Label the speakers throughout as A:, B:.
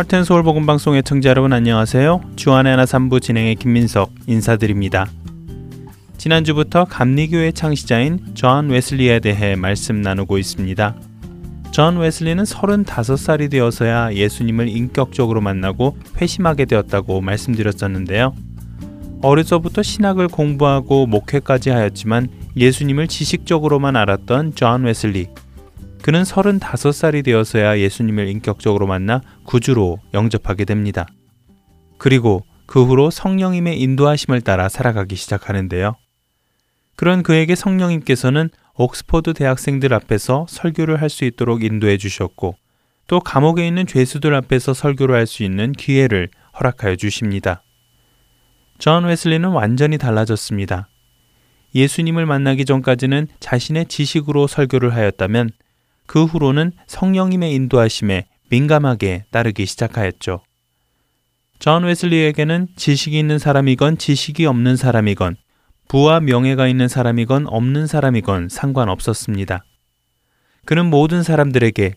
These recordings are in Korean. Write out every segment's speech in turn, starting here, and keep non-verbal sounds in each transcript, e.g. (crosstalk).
A: 하트앤서울 복음 방송 애청자 여러분 안녕하세요. 주안의 하나 3부 진행의 김민석 인사드립니다. 지난주부터 감리교의 창시자인 존 웨슬리에 대해 말씀 나누고 있습니다. 존 웨슬리는 35살이 되어서야 예수님을 인격적으로 만나고 회심하게 되었다고 말씀드렸었는데요. 어려서부터 신학을 공부하고 목회까지 하였지만 예수님을 지식적으로만 알았던 존 웨슬리. 그는 35살이 되어서야 예수님을 인격적으로 만나 구주로 영접하게 됩니다. 그리고 그 후로 성령님의 인도하심을 따라 살아가기 시작하는데요. 그런 그에게 성령님께서는 옥스퍼드 대학생들 앞에서 설교를 할 수 있도록 인도해 주셨고 또 감옥에 있는 죄수들 앞에서 설교를 할 수 있는 기회를 허락하여 주십니다. 존 웨슬리는 완전히 달라졌습니다. 예수님을 만나기 전까지는 자신의 지식으로 설교를 하였다면 그 후로는 성령님의 인도하심에 민감하게 따르기 시작하였죠. 존 웨슬리에게는 지식이 있는 사람이건 지식이 없는 사람이건 부와 명예가 있는 사람이건 없는 사람이건 상관없었습니다. 그는 모든 사람들에게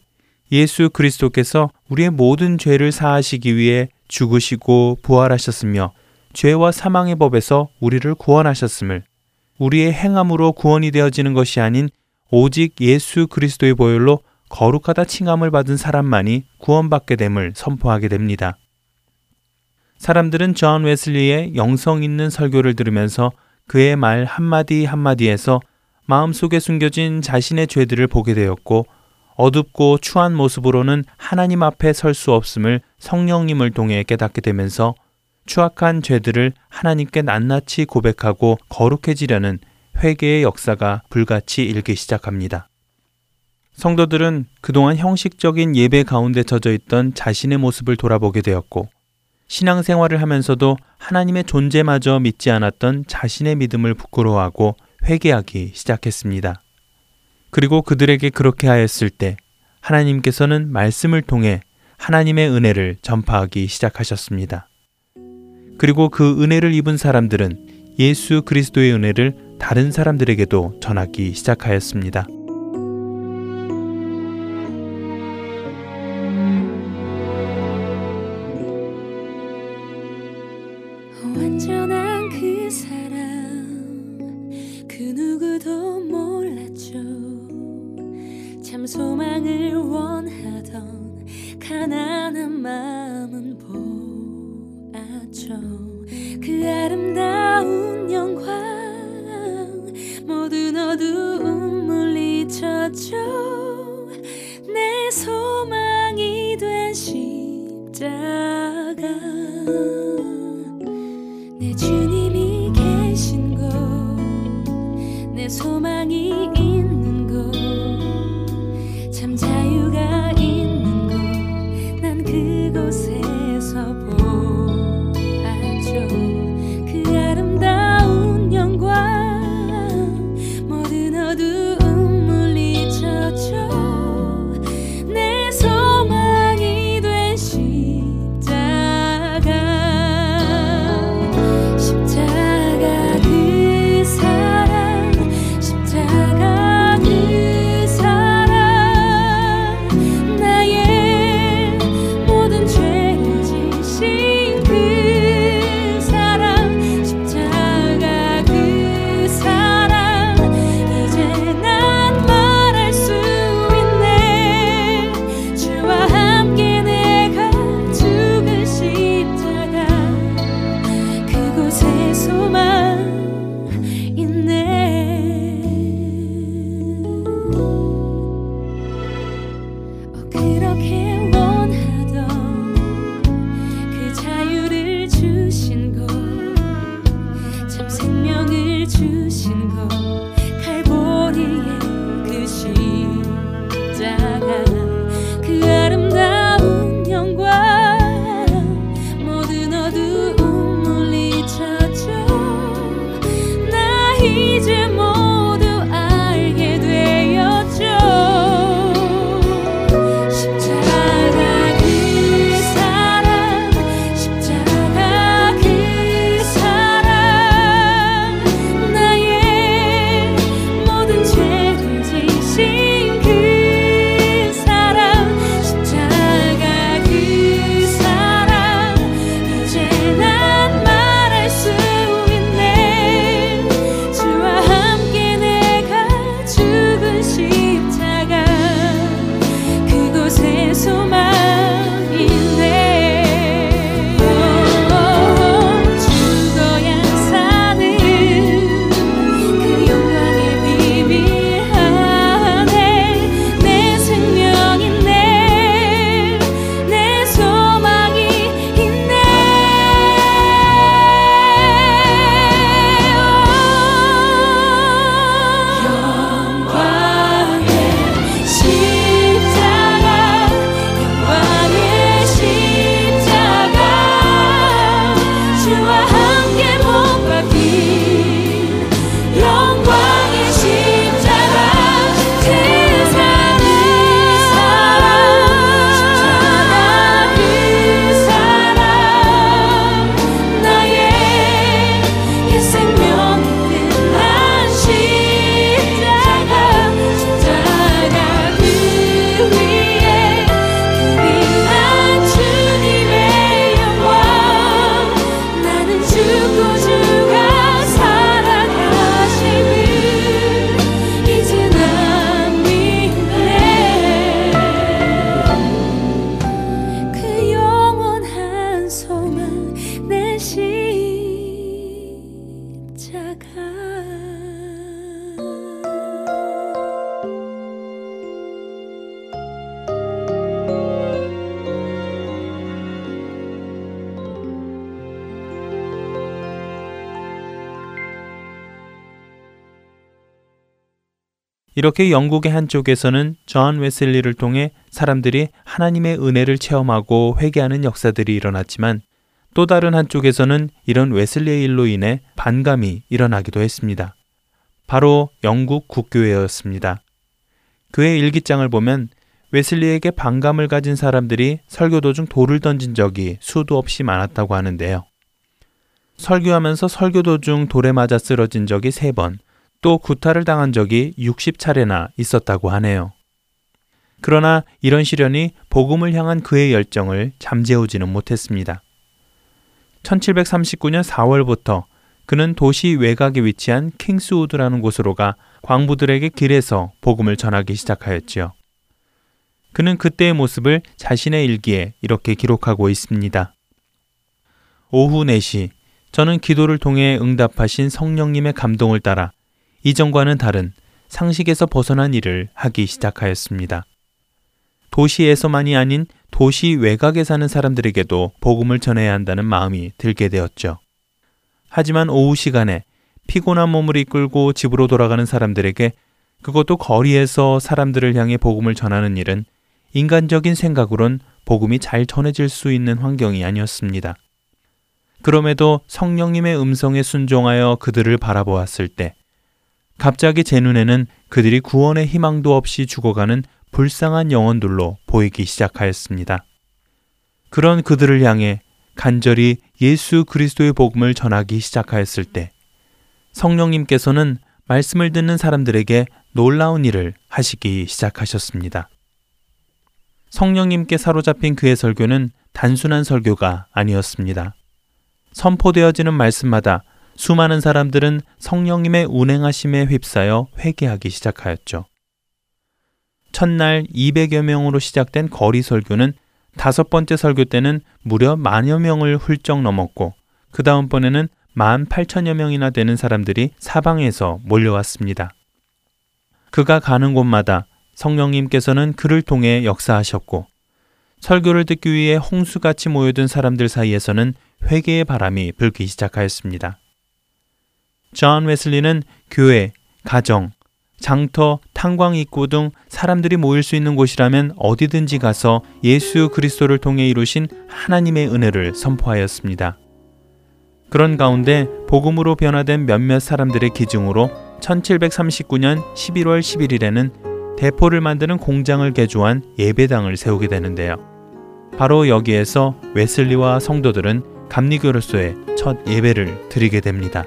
A: 예수 그리스도께서 우리의 모든 죄를 사하시기 위해 죽으시고 부활하셨으며 죄와 사망의 법에서 우리를 구원하셨음을 우리의 행함으로 구원이 되어지는 것이 아닌 오직 예수 그리스도의 보혈로 거룩하다 칭함을 받은 사람만이 구원받게 됨을 선포하게 됩니다. 사람들은 존 웨슬리의 영성 있는 설교를 들으면서 그의 말 한마디 한마디에서 마음속에 숨겨진 자신의 죄들을 보게 되었고 어둡고 추한 모습으로는 하나님 앞에 설 수 없음을 성령님을 통해 깨닫게 되면서 추악한 죄들을 하나님께 낱낱이 고백하고 거룩해지려는 회개의 역사가 불같이 일기 시작합니다. 성도들은 그동안 형식적인 예배 가운데 젖어 있던 자신의 모습을 돌아보게 되었고, 신앙생활을 하면서도 하나님의 존재마저 믿지 않았던 자신의 믿음을 부끄러워하고 회개하기 시작했습니다. 그리고 그들에게 그렇게 하였을 때 하나님께서는 말씀을 통해 하나님의 은혜를 전파하기 시작하셨습니다. 그리고 그 은혜를 입은 사람들은 예수 그리스도의 은혜를 다른 사람들에게도 전하기 시작하였습니다. 이렇게 영국의 한쪽에서는 저한 웨슬리를 통해 사람들이 하나님의 은혜를 체험하고 회개하는 역사들이 일어났지만 또 다른 한쪽에서는 이런 웨슬리의 일로 인해 반감이 일어나기도 했습니다. 바로 영국 국교회였습니다. 그의 일기장을 보면 웨슬리에게 반감을 가진 사람들이 설교 도중 돌을 던진 적이 수도 없이 많았다고 하는데요. 설교하면서 설교 도중 돌에 맞아 쓰러진 적이 3번, 또 구타를 당한 적이 60차례나 있었다고 하네요. 그러나 이런 시련이 복음을 향한 그의 열정을 잠재우지는 못했습니다. 1739년 4월부터 그는 도시 외곽에 위치한 킹스우드라는 곳으로 가 광부들에게 길에서 복음을 전하기 시작하였지요. 그는 그때의 모습을 자신의 일기에 이렇게 기록하고 있습니다. 오후 4시, 저는 기도를 통해 응답하신 성령님의 감동을 따라 이전과는 다른 상식에서 벗어난 일을 하기 시작하였습니다. 도시에서만이 아닌 도시 외곽에 사는 사람들에게도 복음을 전해야 한다는 마음이 들게 되었죠. 하지만 오후 시간에 피곤한 몸을 이끌고 집으로 돌아가는 사람들에게 그것도 거리에서 사람들을 향해 복음을 전하는 일은 인간적인 생각으론 복음이 잘 전해질 수 있는 환경이 아니었습니다. 그럼에도 성령님의 음성에 순종하여 그들을 바라보았을 때 갑자기 제 눈에는 그들이 구원의 희망도 없이 죽어가는 불쌍한 영혼들로 보이기 시작하였습니다. 그런 그들을 향해 간절히 예수 그리스도의 복음을 전하기 시작하였을 때 성령님께서는 말씀을 듣는 사람들에게 놀라운 일을 하시기 시작하셨습니다. 성령님께 사로잡힌 그의 설교는 단순한 설교가 아니었습니다. 선포되어지는 말씀마다 수많은 사람들은 성령님의 운행하심에 휩싸여 회개하기 시작하였죠. 첫날 200여 명으로 시작된 거리 설교는 다섯 번째 설교 때는 무려 만여 명을 훌쩍 넘었고 그 다음번에는 만 8천여 명이나 되는 사람들이 사방에서 몰려왔습니다. 그가 가는 곳마다 성령님께서는 그를 통해 역사하셨고 설교를 듣기 위해 홍수같이 모여든 사람들 사이에서는 회개의 바람이 불기 시작하였습니다. 존 웨슬리는 교회, 가정, 장터, 탄광 입구 등 사람들이 모일 수 있는 곳이라면 어디든지 가서 예수 그리스도를 통해 이루신 하나님의 은혜를 선포하였습니다. 그런 가운데 복음으로 변화된 몇몇 사람들의 기증으로 1739년 11월 11일에는 대포를 만드는 공장을 개조한 예배당을 세우게 되는데요. 바로 여기에서 웨슬리와 성도들은 감리교로서의 첫 예배를 드리게 됩니다.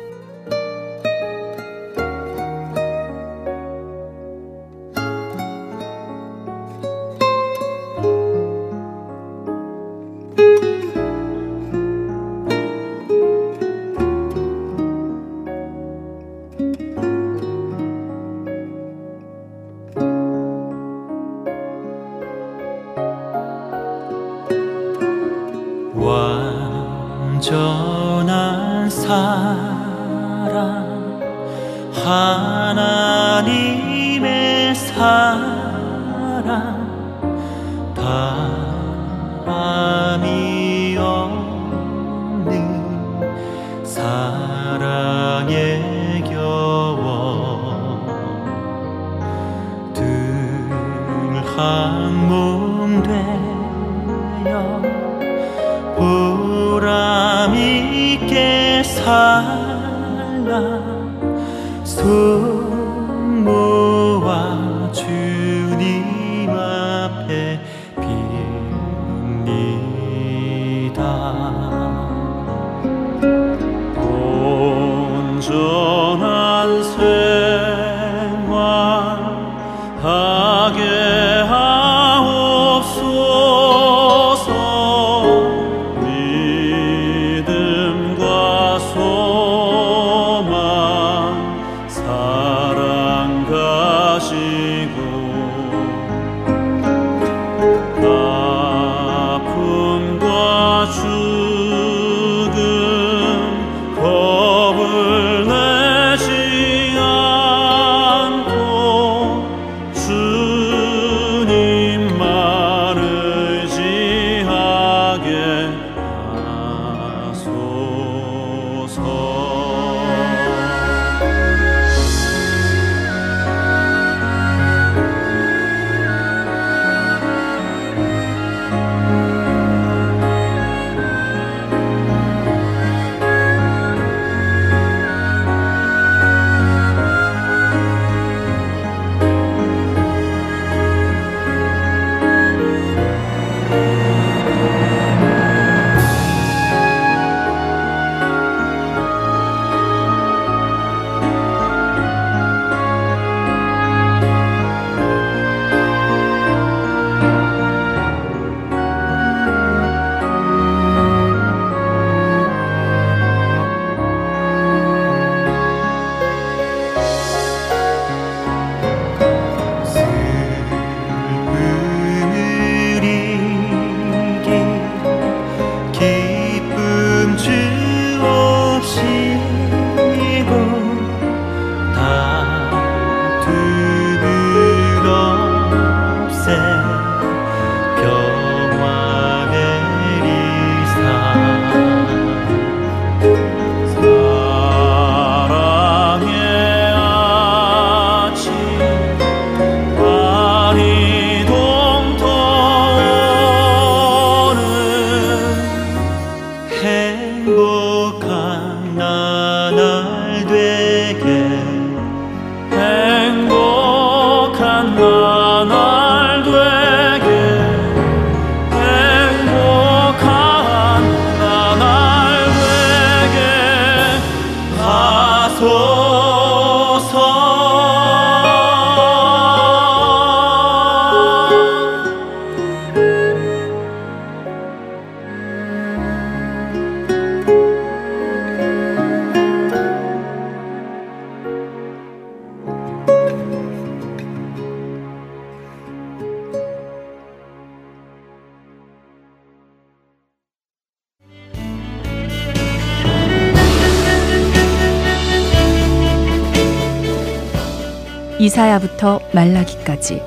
B: 이사야부터 말라기까지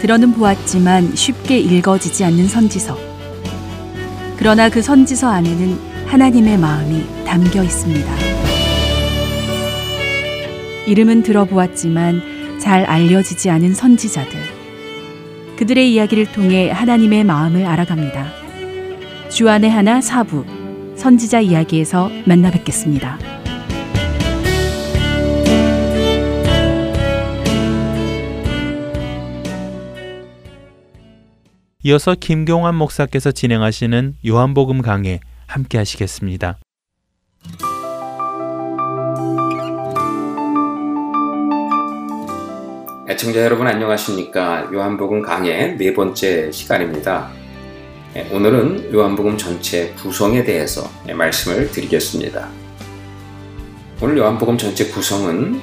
B: 들어는 보았지만 쉽게 읽어지지 않는 선지서. 그러나 그 선지서 안에는 하나님의 마음이 담겨 있습니다. 이름은 들어보았지만 잘 알려지지 않은 선지자들. 그들의 이야기를 통해 하나님의 마음을 알아갑니다. 주안의 하나 사부 선지자 이야기에서 만나 뵙겠습니다.
A: 이어서 김경환 목사께서 진행하시는 요한복음 강해 함께 하시겠습니다.
C: 애청자 여러분 안녕하십니까? 요한복음 강의 네 번째 시간입니다. 예, 오늘은 요한복음 전체 구성에 대해서 예, 말씀을 드리겠습니다. 오늘 요한복음 전체 구성은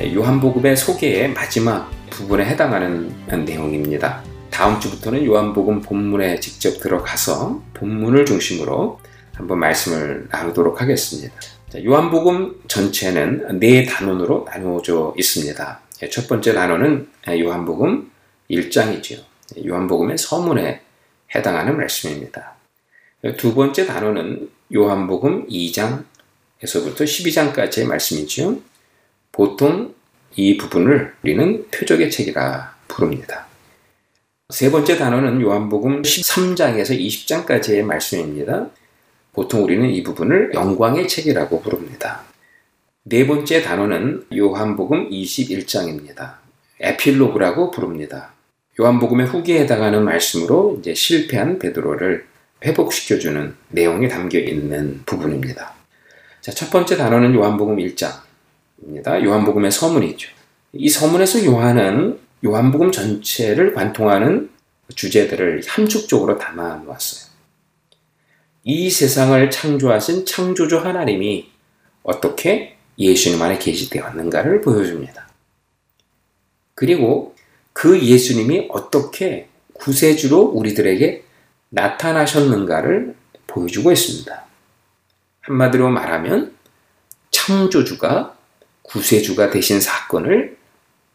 C: 예, 요한복음의 소개의 마지막 부분에 해당하는 내용입니다. 다음 주부터는 요한복음 본문에 직접 들어가서 본문을 중심으로 한번 말씀을 나누도록 하겠습니다. 요한복음 전체는 네 단원으로 나누어져 있습니다. 첫 번째 단원은 요한복음 1장이죠. 요한복음의 서문에 해당하는 말씀입니다. 두 번째 단어는 요한복음 2장에서부터 12장까지의 말씀이지요. 보통 이 부분을 우리는 표적의 책이라 부릅니다. 세 번째 단어는 요한복음 13장에서 20장까지의 말씀입니다. 보통 우리는 이 부분을 영광의 책이라고 부릅니다. 네 번째 단어는 요한복음 21장입니다. 에필로그라고 부릅니다. 요한복음의 후기에 해당하는 말씀으로 이제 실패한 베드로를 회복시켜주는 내용이 담겨 있는 부분입니다. 자, 첫 번째 단어는 요한복음 1장입니다. 요한복음의 서문이죠. 이 서문에서 요한은 요한복음 전체를 관통하는 주제들을 함축적으로 담아 놓았어요. 이 세상을 창조하신 창조주 하나님이 어떻게 예수님 안에 계시되었는가를 보여줍니다. 그리고 그 예수님이 어떻게 구세주로 우리들에게 나타나셨는가를 보여주고 있습니다. 한마디로 말하면 창조주가 구세주가 되신 사건을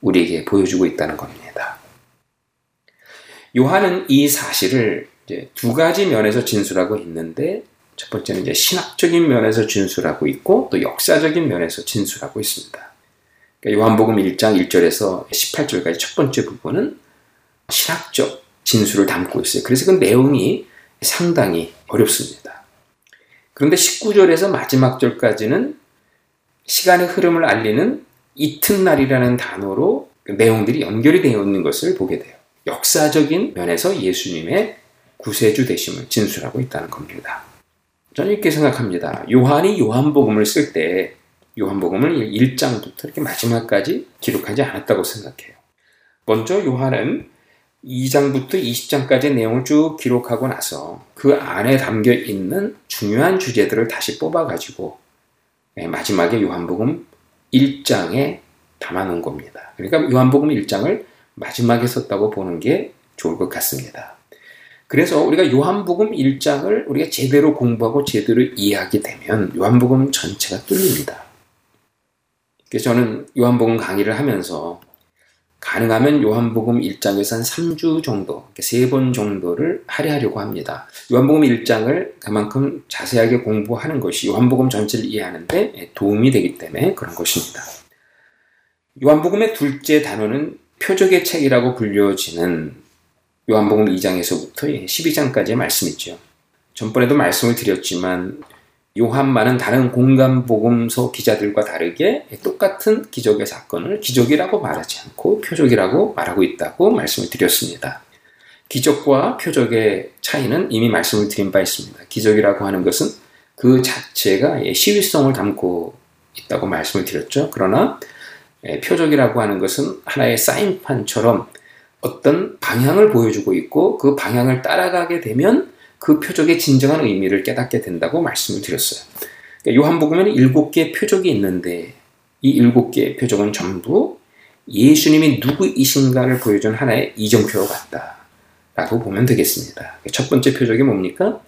C: 우리에게 보여주고 있다는 겁니다. 요한은 이 사실을 두 가지 면에서 진술하고 있는데 첫 번째는 이제 신학적인 면에서 진술하고 있고 또 역사적인 면에서 진술하고 있습니다. 그러니까 요한복음 1장 1절에서 18절까지 첫 번째 부분은 신학적 진술을 담고 있어요. 그래서 그 내용이 상당히 어렵습니다. 그런데 19절에서 마지막 절까지는 시간의 흐름을 알리는 이튿날이라는 단어로 그 내용들이 연결이 되어 있는 것을 보게 돼요. 역사적인 면에서 예수님의 구세주 되심을 진술하고 있다는 겁니다. 저는 이렇게 생각합니다. 요한이 요한복음을 쓸 때 요한복음을 1장부터 이렇게 마지막까지 기록하지 않았다고 생각해요. 먼저 요한은 2장부터 20장까지 내용을 쭉 기록하고 나서 그 안에 담겨 있는 중요한 주제들을 다시 뽑아가지고 예, 마지막에 요한복음 1장에 담아놓은 겁니다. 그러니까 요한복음 1장을 마지막에 썼다고 보는 게 좋을 것 같습니다. 그래서 우리가 요한복음 1장을 우리가 제대로 공부하고 제대로 이해하게 되면 요한복음 전체가 뚫립니다. 그래서 저는 요한복음 강의를 하면서 가능하면 요한복음 1장에서 한 3주 정도, 3번 정도를 할애하려고 합니다. 요한복음 1장을 그만큼 자세하게 공부하는 것이 요한복음 전체를 이해하는데 도움이 되기 때문에 그런 것입니다. 요한복음의 둘째 단어는 표적의 책이라고 불려지는 요한복음 2장에서부터 12장까지의 말씀이죠. 전번에도 말씀을 드렸지만 요한만은 다른 공간복음서 기자들과 다르게 똑같은 기적의 사건을 기적이라고 말하지 않고 표적이라고 말하고 있다고 말씀을 드렸습니다. 기적과 표적의 차이는 이미 말씀을 드린 바 있습니다. 기적이라고 하는 것은 그 자체가 시위성을 담고 있다고 말씀을 드렸죠. 그러나 표적이라고 하는 것은 하나의 사인판처럼 어떤 방향을 보여주고 있고 그 방향을 따라가게 되면 그 표적의 진정한 의미를 깨닫게 된다고 말씀을 드렸어요. 그러니까 요한복음에는 일곱 개의 표적이 있는데 이 일곱 개의 표적은 전부 예수님이 누구이신가를 보여준 하나의 이정표와 같다라고 보면 되겠습니다. 첫 번째 표적이 뭡니까?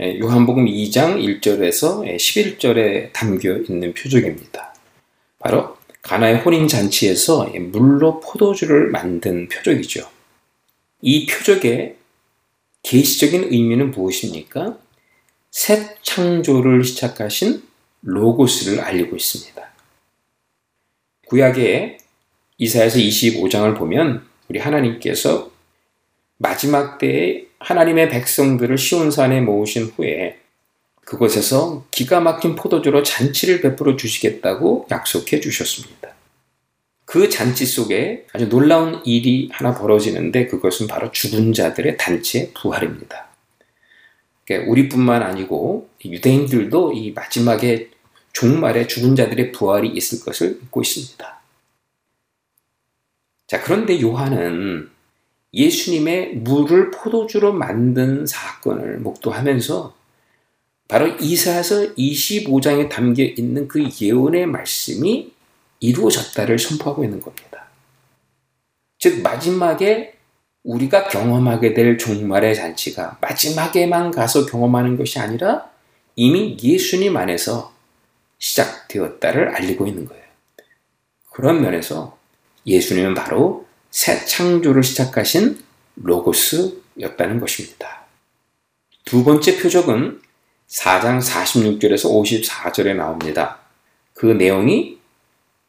C: 예, 요한복음 2장 1절에서 11절에 담겨 있는 표적입니다. 바로 가나의 혼인 잔치에서 물로 포도주를 만든 표적이죠. 이 표적의 계시적인 의미는 무엇입니까? 새 창조를 시작하신 로고스를 알리고 있습니다. 구약의 이사에서 25장을 보면 우리 하나님께서 마지막 때에 하나님의 백성들을 시온산에 모으신 후에 그곳에서 기가 막힌 포도주로 잔치를 베풀어 주시겠다고 약속해 주셨습니다. 그 잔치 속에 아주 놀라운 일이 하나 벌어지는데 그것은 바로 죽은 자들의 단체 부활입니다. 그러니까 우리뿐만 아니고 유대인들도 이 마지막에 종말에 죽은 자들의 부활이 있을 것을 믿고 있습니다. 자, 그런데 요한은 예수님의 물을 포도주로 만든 사건을 목도하면서 바로 이사야서 25장에 담겨 있는 그 예언의 말씀이 이루어졌다를 선포하고 있는 겁니다. 즉 마지막에 우리가 경험하게 될 종말의 잔치가 마지막에만 가서 경험하는 것이 아니라 이미 예수님 안에서 시작되었다를 알리고 있는 거예요. 그런 면에서 예수님은 바로 새 창조를 시작하신 로고스였다는 것입니다. 두 번째 표적은 4장 46절에서 54절에 나옵니다. 그 내용이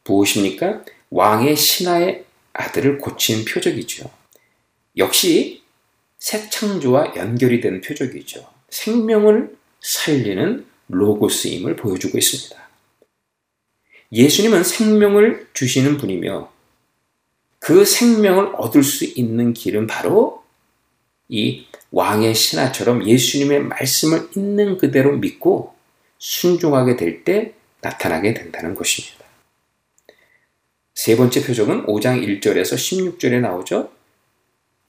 C: 무엇입니까? 왕의 신하의 아들을 고친 표적이죠. 역시 새 창조와 연결이 된 표적이죠. 생명을 살리는 로고스임을 보여주고 있습니다. 예수님은 생명을 주시는 분이며 그 생명을 얻을 수 있는 길은 바로 이 왕의 신하처럼 예수님의 말씀을 있는 그대로 믿고 순종하게 될 때 나타나게 된다는 것입니다. 세 번째 표적은 5장 1절에서 16절에 나오죠.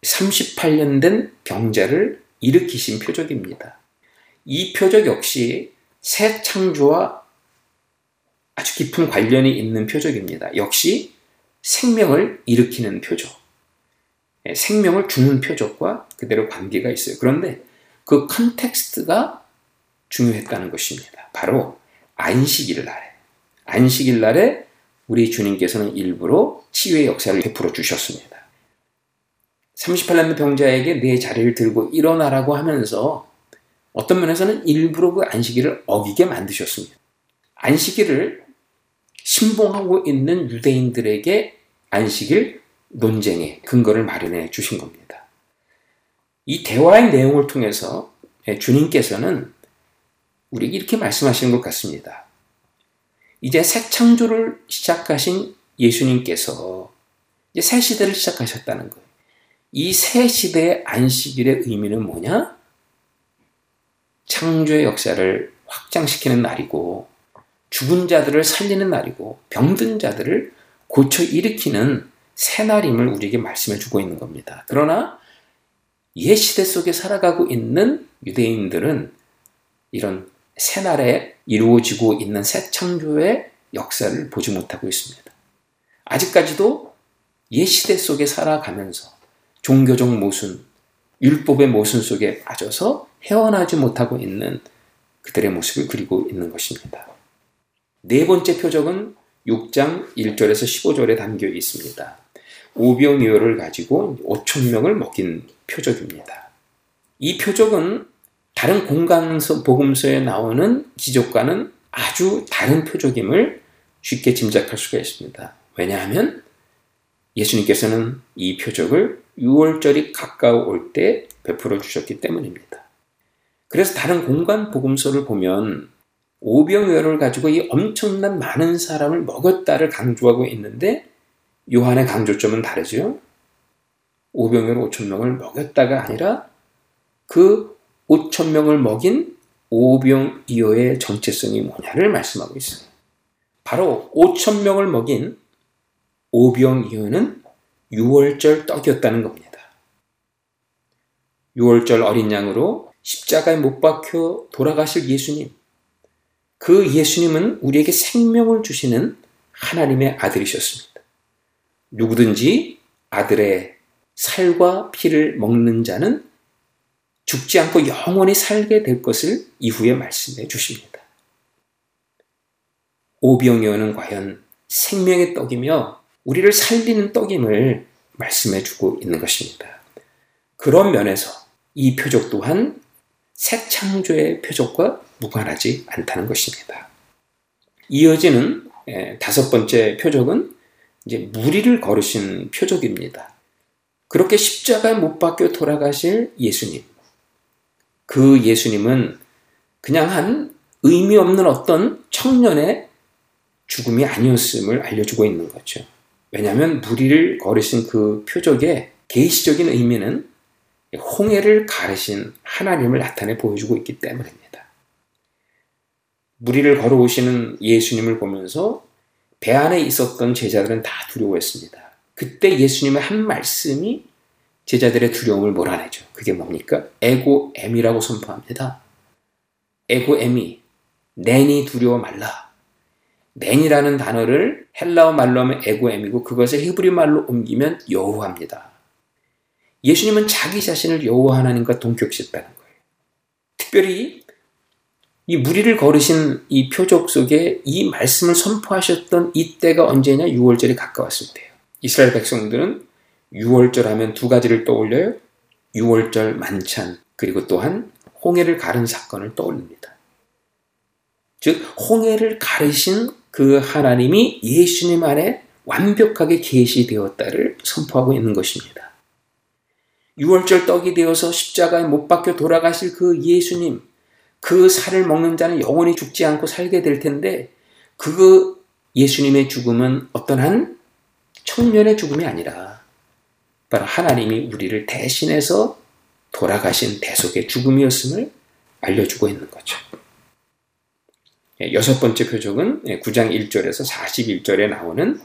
C: 38년 된 병자를 일으키신 표적입니다. 이 표적 역시 새 창조와 아주 깊은 관련이 있는 표적입니다. 역시 생명을 일으키는 표적. 예, 생명을 주는 표적과 그대로 관계가 있어요. 그런데 그 컨텍스트가 중요했다는 것입니다. 바로 안식일 날에. 안식일 날에 우리 주님께서는 일부러 치유의 역사를 베풀어 주셨습니다. 38년 병자에게 내 자리를 들고 일어나라고 하면서 어떤 면에서는 일부러 그 안식일을 어기게 만드셨습니다. 안식일을 신봉하고 있는 유대인들에게 안식일 논쟁의 근거를 마련해 주신 겁니다. 이 대화의 내용을 통해서 주님께서는 우리에게 이렇게 말씀하시는 것 같습니다. 이제 새 창조를 시작하신 예수님께서 이제 새 시대를 시작하셨다는 거예요. 이 새 시대의 안식일의 의미는 뭐냐? 창조의 역사를 확장시키는 날이고 죽은 자들을 살리는 날이고 병든 자들을 고쳐 일으키는 새날임을 우리에게 말씀해 주고 있는 겁니다. 그러나 옛 시대 속에 살아가고 있는 유대인들은 이런 새날에 이루어지고 있는 새 창조의 역사를 보지 못하고 있습니다. 아직까지도 옛 시대 속에 살아가면서 종교적 모순, 율법의 모순 속에 빠져서 헤어나지 못하고 있는 그들의 모습을 그리고 있는 것입니다. 네 번째 표적은 6장 1절에서 15절에 담겨 있습니다. 오병이어를 가지고 5천 명을 먹인 표적입니다. 이 표적은 다른 공간서 복음서에 나오는 기적과는 아주 다른 표적임을 쉽게 짐작할 수가 있습니다. 왜냐하면 예수님께서는 이 표적을 6월절이 가까워올 때 베풀어 주셨기 때문입니다. 그래서 다른 공간 복음서를 보면 오병이어를 가지고 이 엄청난 많은 사람을 먹였다를 강조하고 있는데 요한의 강조점은 다르죠. 오병이어 5천 명을 먹였다가 아니라 그 5천 명을 먹인 오병이어의 정체성이 뭐냐를 말씀하고 있어요. 바로 5천 명을 먹인 오병이어는 6월절 떡이었다는 겁니다. 6월절 어린 양으로 십자가에 못 박혀 돌아가실 예수님. 그 예수님은 우리에게 생명을 주시는 하나님의 아들이셨습니다. 누구든지 아들의 살과 피를 먹는 자는 죽지 않고 영원히 살게 될 것을 이후에 말씀해 주십니다. 오병이어는 과연 생명의 떡이며 우리를 살리는 떡임을 말씀해 주고 있는 것입니다. 그런 면에서 이 표적 또한 새 창조의 표적과 무관하지 않다는 것입니다. 이어지는 예, 다섯 번째 표적은 이제 무리를 걸으신 표적입니다. 그렇게 십자가에 못 박혀 돌아가실 예수님. 그 예수님은 그냥 한 의미 없는 어떤 청년의 죽음이 아니었음을 알려주고 있는 거죠. 왜냐하면 무리를 걸으신 그 표적의 계시적인 의미는 홍해를 가르신 하나님을 나타내 보여주고 있기 때문입니다. 무리를 걸어오시는 예수님을 보면서 배 안에 있었던 제자들은 다 두려워했습니다. 그때 예수님의 한 말씀이 제자들의 두려움을 몰아내죠. 그게 뭡니까? 에고엠이라고 선포합니다. 에고엠이 낸이 두려워 말라. 낸이라는 단어를 헬라어 말로 하면 에고엠이고 그것을 히브리 말로 옮기면 여호와입니다. 예수님은 자기 자신을 여호와 하나님과 동격시했다는 거예요. 특별히 이 무리를 걸으신 이 표적 속에 이 말씀을 선포하셨던 이때가 언제냐? 6월절이 가까웠을 때예요. 이스라엘 백성들은 6월절 하면 두 가지를 떠올려요. 6월절 만찬 그리고 또한 홍해를 가른 사건을 떠올립니다. 즉 홍해를 가르신 그 하나님이 예수님 안에 완벽하게 계시되었다를 선포하고 있는 것입니다. 6월절 떡이 되어서 십자가에 못 박혀 돌아가실 그 예수님, 그 살을 먹는 자는 영원히 죽지 않고 살게 될 텐데 그 예수님의 죽음은 어떤 한 청년의 죽음이 아니라 바로 하나님이 우리를 대신해서 돌아가신 대속의 죽음이었음을 알려주고 있는 거죠. 예, 여섯 번째 표적은 9장 1절에서 41절에 나오는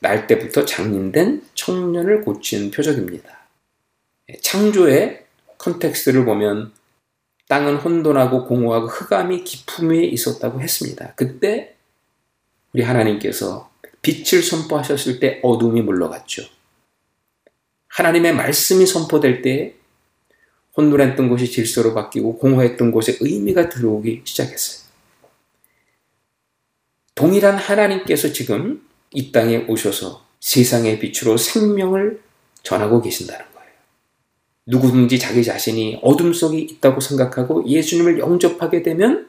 C: 날 때부터 장님된 청년을 고친 표적입니다. 예, 창조의 context를 보면 땅은 혼돈하고 공허하고 흑암이 깊음 위에 있었다고 했습니다. 그때 우리 하나님께서 빛을 선포하셨을 때 어둠이 물러갔죠. 하나님의 말씀이 선포될 때 혼돈했던 곳이 질서로 바뀌고 공허했던 곳에 의미가 들어오기 시작했어요. 동일한 하나님께서 지금 이 땅에 오셔서 세상의 빛으로 생명을 전하고 계신다는 거예요. 누구든지 자기 자신이 어둠 속에 있다고 생각하고 예수님을 영접하게 되면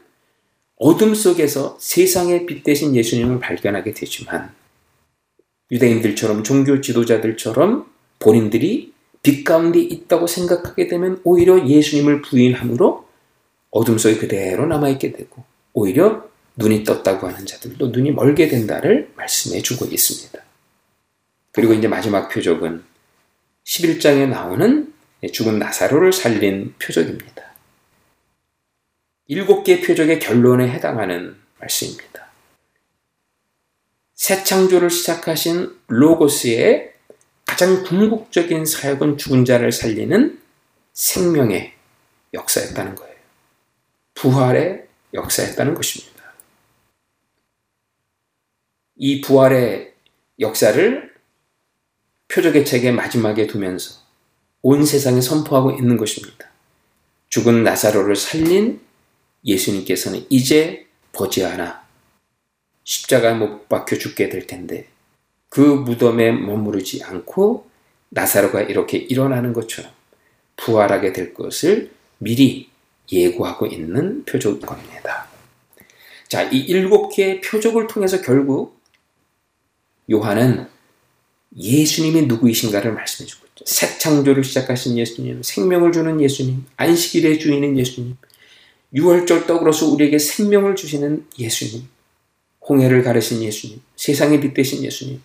C: 어둠 속에서 세상의 빛 대신 예수님을 발견하게 되지만 유대인들처럼 종교 지도자들처럼 본인들이 빛 가운데 있다고 생각하게 되면 오히려 예수님을 부인함으로 어둠 속에 그대로 남아있게 되고 오히려 눈이 떴다고 하는 자들도 눈이 멀게 된다를 말씀해 주고 있습니다. 그리고 이제 마지막 표적은 11장에 나오는 죽은 나사로를 살린 표적입니다. 일곱 개의 표적의 결론에 해당하는 말씀입니다. 새 창조를 시작하신 로고스의 가장 궁극적인 사역은 죽은 자를 살리는 생명의 역사였다는 거예요. 부활의 역사였다는 것입니다. 이 부활의 역사를 표적의 책의 마지막에 두면서 온 세상에 선포하고 있는 것입니다. 죽은 나사로를 살린 예수님께서는 이제 버지 않아 십자가에 못 박혀 죽게 될 텐데 그 무덤에 머무르지 않고 나사로가 이렇게 일어나는 것처럼 부활하게 될 것을 미리 예고하고 있는 표적인 겁니다. 자, 이 일곱 개의 표적을 통해서 결국 요한은 예수님이 누구이신가를 말씀해 주고 있죠. 새 창조를 시작하신 예수님, 생명을 주는 예수님, 안식일의 주인인 예수님, 6월절 떡으로서 우리에게 생명을 주시는 예수님, 홍해를 가르신 예수님, 세상의 빛 되신 예수님,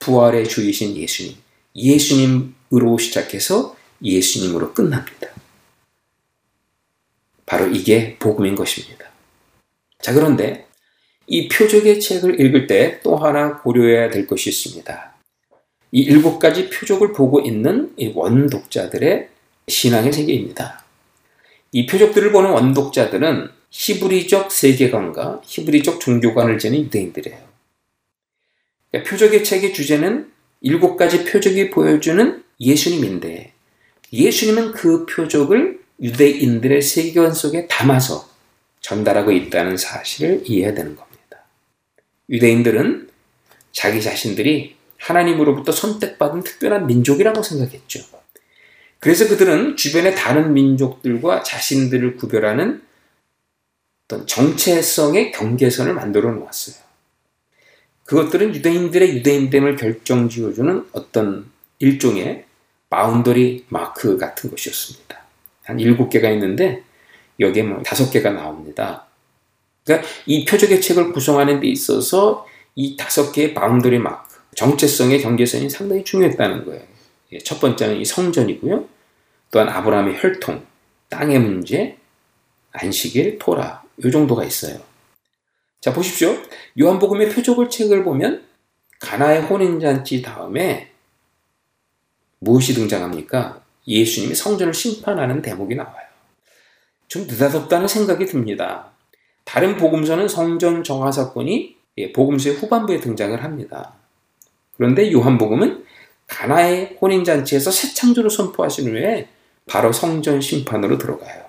C: 부활의 주이신 예수님, 예수님으로 시작해서 예수님으로 끝납니다. 바로 이게 복음인 것입니다. 자, 그런데 이 표적의 책을 읽을 때 또 하나 고려해야 될 것이 있습니다. 이 일곱 가지 표적을 보고 있는 원독자들의 신앙의 세계입니다. 이 표적들을 보는 원독자들은 히브리적 세계관과 히브리적 종교관을 지닌 유대인들이에요. 표적의 책의 주제는 일곱 가지 표적이 보여주는 예수님인데 예수님은 그 표적을 유대인들의 세계관 속에 담아서 전달하고 있다는 사실을 이해해야 되는 겁니다. 유대인들은 자기 자신들이 하나님으로부터 선택받은 특별한 민족이라고 생각했죠. 그래서 그들은 주변의 다른 민족들과 자신들을 구별하는 어떤 정체성의 경계선을 만들어 놓았어요. 그것들은 유대인들의 유대인됨을 결정지어주는 어떤 일종의 boundary mark 같은 것이었습니다. 한 일곱 개가 있는데 여기에 뭐 다섯 개가 나옵니다. 그러니까 이 표적의 책을 구성하는 데 있어서 이 다섯 개의 boundary mark, 정체성의 경계선이 상당히 중요했다는 거예요. 예, 첫 번째는 이 성전이고요. 또한 아브라함의 혈통, 땅의 문제, 안식일, 토라, 요 정도가 있어요. 자, 보십시오. 요한복음의 표적의 책을 보면 가나의 혼인잔치 다음에 무엇이 등장합니까? 예수님이 성전을 심판하는 대목이 나와요. 좀 느닷없다는 생각이 듭니다. 다른 복음서는 성전 정화 사건이 예, 복음서의 후반부에 등장을 합니다. 그런데 요한복음은 가나의 혼인잔치에서 새 창조를 선포하신 후에 바로 성전 심판으로 들어가요.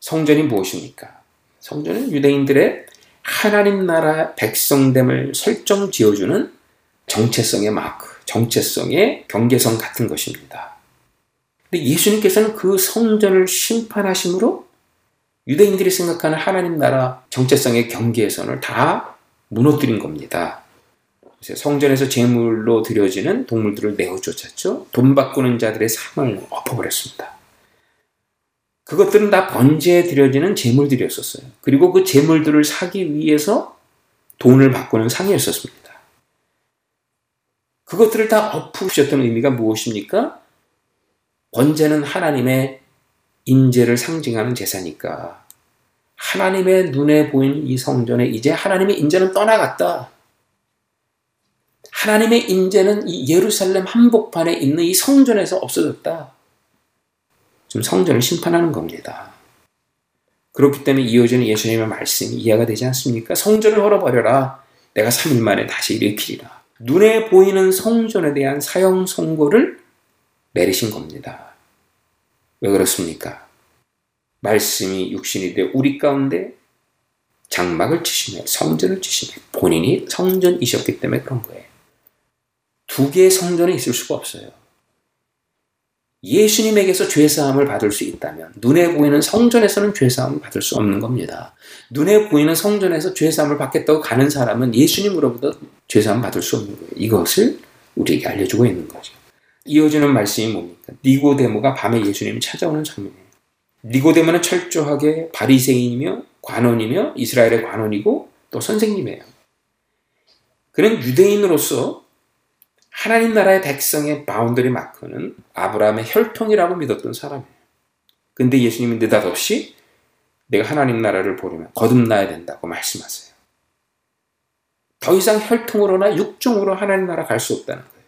C: 성전이 무엇입니까? 성전은 유대인들의 하나님 나라 백성됨을 설정 지어주는 정체성의 마크, 정체성의 경계선 같은 것입니다. 근데 예수님께서는 그 성전을 심판하심으로 유대인들이 생각하는 하나님 나라 정체성의 경계선을 다 무너뜨린 겁니다. 성전에서 제물로 드려지는 동물들을 내어 쫓았죠. 돈 바꾸는 자들의 상을 엎어버렸습니다. 그것들은 다 번제에 드려지는 제물들이었었어요. 그리고 그 제물들을 사기 위해서 돈을 바꾸는 상이었었습니다. 그것들을 다 엎으셨던 의미가 무엇입니까? 번제는 하나님의 인재를 상징하는 제사니까 하나님의 눈에 보이는 이 성전에 이제 하나님의 인재는 떠나갔다. 하나님의 인재는 이 예루살렘 한복판에 있는 이 성전에서 없어졌다. 지금 성전을 심판하는 겁니다. 그렇기 때문에 이어지는 예수님의 말씀이 이해가 되지 않습니까? 성전을 헐어버려라. 내가 3일 만에 다시 일으키리라. 눈에 보이는 성전에 대한 사형 선고를 내리신 겁니다. 왜 그렇습니까? 말씀이 육신이 되어 우리 가운데 장막을 치시며 성전을 치시며 본인이 성전이셨기 때문에 그런 거예요. 두 개의 성전이 있을 수가 없어요. 예수님에게서 죄사함을 받을 수 있다면 눈에 보이는 성전에서는 죄사함을 받을 수 없는 겁니다. 눈에 보이는 성전에서 죄사함을 받겠다고 가는 사람은 예수님으로부터 죄사함 받을 수 없는 거예요. 이것을 우리에게 알려주고 있는 거죠. 이어지는 말씀이 뭡니까? 니고데모가 밤에 예수님이 찾아오는 장면이에요. 니고데모는 철저하게 바리새인이며 관원이며 이스라엘의 관원이고 또 선생님이에요. 그는 유대인으로서 하나님 나라의 백성의 boundary marker는 아브라함의 혈통이라고 믿었던 사람이에요. 근데 예수님은 느닷없이 내가 하나님 나라를 보려면 거듭나야 된다고 말씀하세요. 더 이상 혈통으로나 육정으로 하나님 나라 갈 수 없다는 거예요.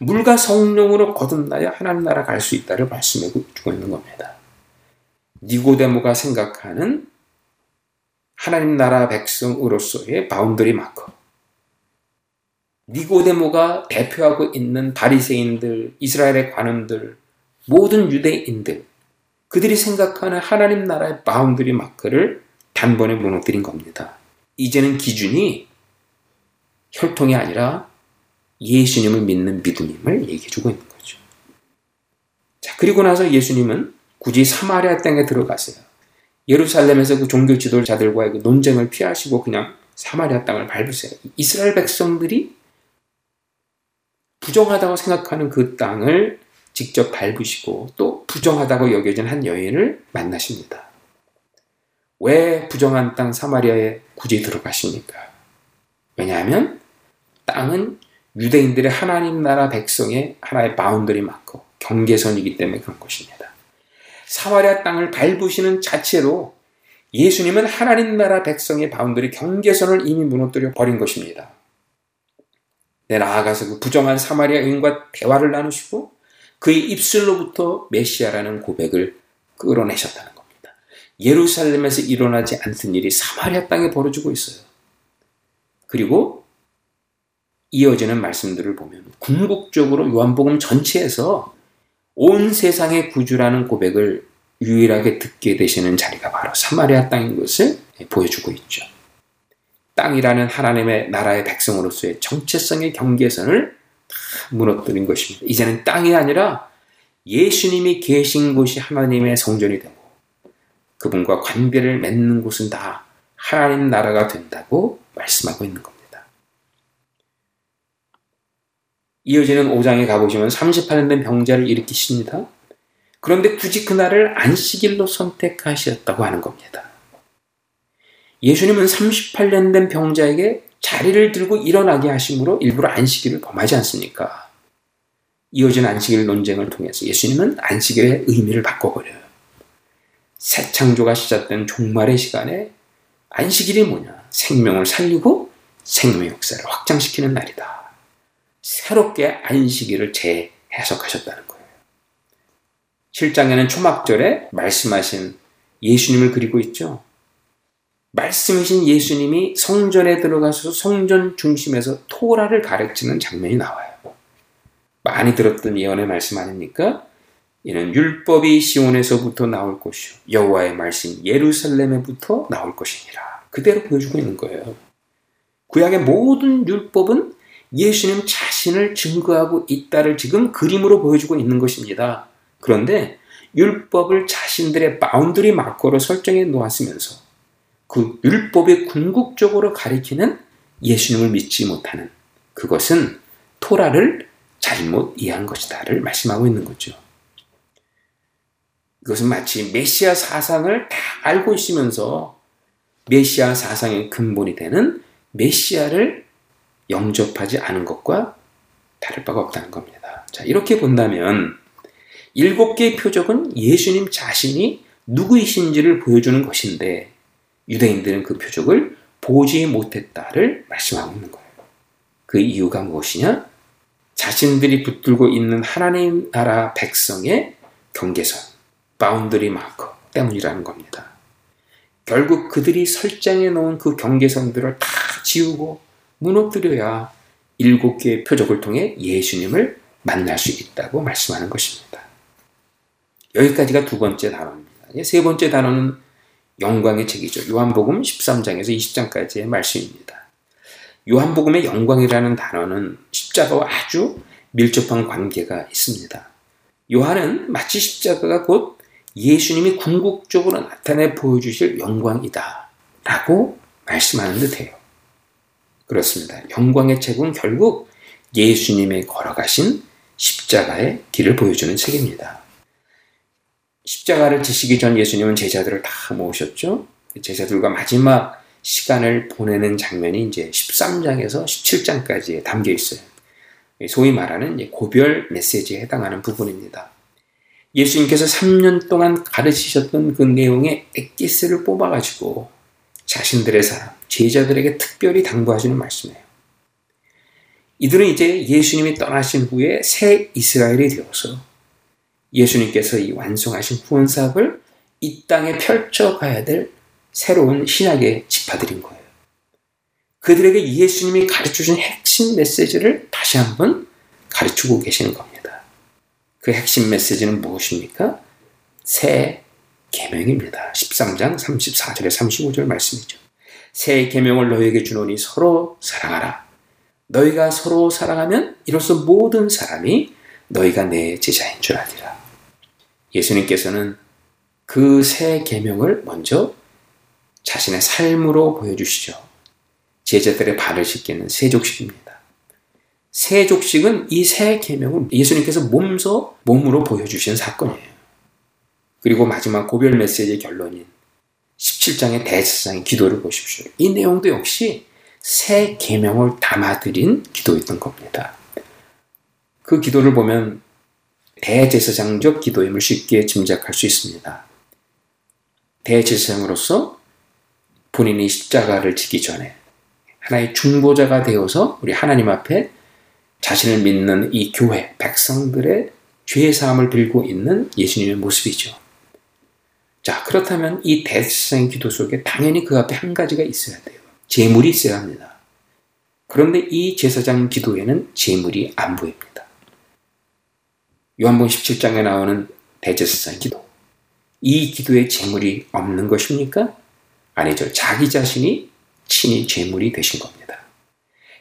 C: 물과 성령으로 거듭나야 하나님 나라 갈 수 있다를 말씀해 주고 있는 겁니다. 니고데모가 생각하는 하나님 나라 백성으로서의 boundary marker. 니고데모가 대표하고 있는 바리새인들, 이스라엘의 관원들, 모든 유대인들, 그들이 생각하는 하나님 나라의 boundary marker를 단번에 무너뜨린 겁니다. 이제는 기준이 혈통이 아니라 예수님을 믿는 믿음임을 얘기해 주고 있는 거죠. 자, 그리고 나서 예수님은 굳이 사마리아 땅에 들어가세요. 예루살렘에서 그 종교 지도자들과의 그 논쟁을 피하시고 그냥 사마리아 땅을 밟으세요. 이스라엘 백성들이 부정하다고 생각하는 그 땅을 직접 밟으시고 또 부정하다고 여겨진 한 여인을 만나십니다. 왜 부정한 땅 사마리아에 굳이 들어가십니까? 왜냐하면 땅은 유대인들의 하나님 나라 백성의 하나의 boundary marker, 경계선이기 때문에 그런 것입니다. 사마리아 땅을 밟으시는 자체로 예수님은 하나님 나라 백성의 boundary 경계선을 이미 무너뜨려 버린 것입니다. 내 나아가서 그 부정한 사마리아 여인과 대화를 나누시고 그의 입술로부터 메시아라는 고백을 끌어내셨다는 겁니다. 예루살렘에서 일어나지 않던 일이 사마리아 땅에 벌어지고 있어요. 그리고 이어지는 말씀들을 보면 궁극적으로 요한복음 전체에서 온 세상의 구주라는 고백을 유일하게 듣게 되시는 자리가 바로 사마리아 땅인 것을 보여주고 있죠. 땅이라는 하나님의 나라의 백성으로서의 정체성의 경계선을 다 무너뜨린 것입니다. 이제는 땅이 아니라 예수님이 계신 곳이 하나님의 성전이 되고 그분과 관계를 맺는 곳은 다 하나님 나라가 된다고 말씀하고 있는 겁니다. 이어지는 5장에 가보시면 38년 된 병자를 일으키십니다. 그런데 굳이 그날을 안식일로 선택하셨다고 하는 겁니다. 예수님은 38년 된 병자에게 자리를 들고 일어나게 하심으로 일부러 안식일을 범하지 않습니까? 이어진 안식일 논쟁을 통해서 예수님은 안식일의 의미를 바꿔버려요. 새 창조가 시작된 종말의 시간에 안식일이 뭐냐? 생명을 살리고 생명의 역사를 확장시키는 날이다. 새롭게 안식일을 재해석하셨다는 거예요. 7장에는 초막절에 말씀하신 예수님을 그리고 있죠. 말씀이신 예수님이 성전에 들어가서 성전 중심에서 토라를 가르치는 장면이 나와요. 많이 들었던 예언의 말씀 아닙니까? 이는 율법이 시온에서부터 나올 것이요 여호와의 말씀 예루살렘에부터 나올 것이니라. 그대로 보여주고 있는 거예요. 구약의 모든 율법은 예수님 자신을 증거하고 있다를 지금 그림으로 보여주고 있는 것입니다. 그런데 율법을 자신들의 boundary marker로 설정해 놓았으면서 그 율법의 궁극적으로 가리키는 예수님을 믿지 못하는 그것은 토라를 잘못 이해한 것이다를 말씀하고 있는 거죠. 이것은 마치 메시아 사상을 다 알고 있으면서 메시아 사상의 근본이 되는 메시아를 영접하지 않은 것과 다를 바가 없다는 겁니다. 자, 이렇게 본다면 일곱 개의 표적은 예수님 자신이 누구이신지를 보여주는 것인데 유대인들은 그 표적을 보지 못했다를 말씀하고 있는 거예요. 그 이유가 무엇이냐? 자신들이 붙들고 있는 하나님 나라 백성의 경계선, boundary marker 때문이라는 겁니다. 결국 그들이 설정해 놓은 그 경계선들을 다 지우고 무너뜨려야 일곱 개의 표적을 통해 예수님을 만날 수 있다고 말씀하는 것입니다. 여기까지가 두 번째 단원입니다. 세 번째 단원은 영광의 책이죠. 요한복음 13장에서 20장까지의 말씀입니다. 요한복음의 영광이라는 단어는 십자가와 아주 밀접한 관계가 있습니다. 요한은 마치 십자가가 곧 예수님이 궁극적으로 나타내 보여주실 영광이다. 라고 말씀하는 듯 해요. 그렇습니다. 영광의 책은 결국 예수님의 걸어가신 십자가의 길을 보여주는 책입니다. 십자가를 지시기 전 예수님은 제자들을 다 모으셨죠. 제자들과 마지막 시간을 보내는 장면이 이제 13장에서 17장까지에 담겨 있어요. 소위 말하는 고별 메시지에 해당하는 부분입니다. 예수님께서 3년 동안 가르치셨던 그 내용의 엑기스를 뽑아가지고 자신들의 사람, 제자들에게 특별히 당부하시는 말씀이에요. 이들은 이제 예수님이 떠나신 후에 새 이스라엘이 되어서 예수님께서 이 완성하신 구원 사업을 이 땅에 펼쳐가야 될 새로운 신학의 지파들인 거예요. 그들에게 예수님이 가르쳐 준 핵심 메시지를 다시 한번 가르치고 계시는 겁니다. 그 핵심 메시지는 무엇입니까? 새 계명입니다. 13장 34절에 35절 말씀이죠. 새 계명을 너희에게 주노니 서로 사랑하라. 너희가 서로 사랑하면 이로써 모든 사람이 너희가 내 제자인 줄 아리라. 예수님께서는 그 새 계명을 먼저 자신의 삶으로 보여주시죠. 제자들의 발을 씻기는 세족식입니다. 세족식은 이 새 계명을 예수님께서 몸소 몸으로 보여주신 사건이에요. 그리고 마지막 고별 메시지의 결론인 17장의 대제사장의 기도를 보십시오. 이 내용도 역시 새 계명을 담아드린 기도였던 겁니다. 그 기도를 보면 대제사장적 기도임을 쉽게 짐작할 수 있습니다. 대제사장으로서 본인이 십자가를 지기 전에 하나의 중보자가 되어서 우리 하나님 앞에 자신을 믿는 이 교회 백성들의 죄 사함을 빌고 있는 예수님의 모습이죠. 자, 그렇다면 이 대제사장 기도 속에 당연히 그 앞에 한 가지가 있어야 돼요. 재물이 있어야 합니다. 그런데 이 제사장 기도에는 재물이 안 보입니다. 요한복음 17장에 나오는 대제사장 기도. 이 기도에 재물이 없는 것입니까? 아니죠. 자기 자신이 친히 제물이 되신 겁니다.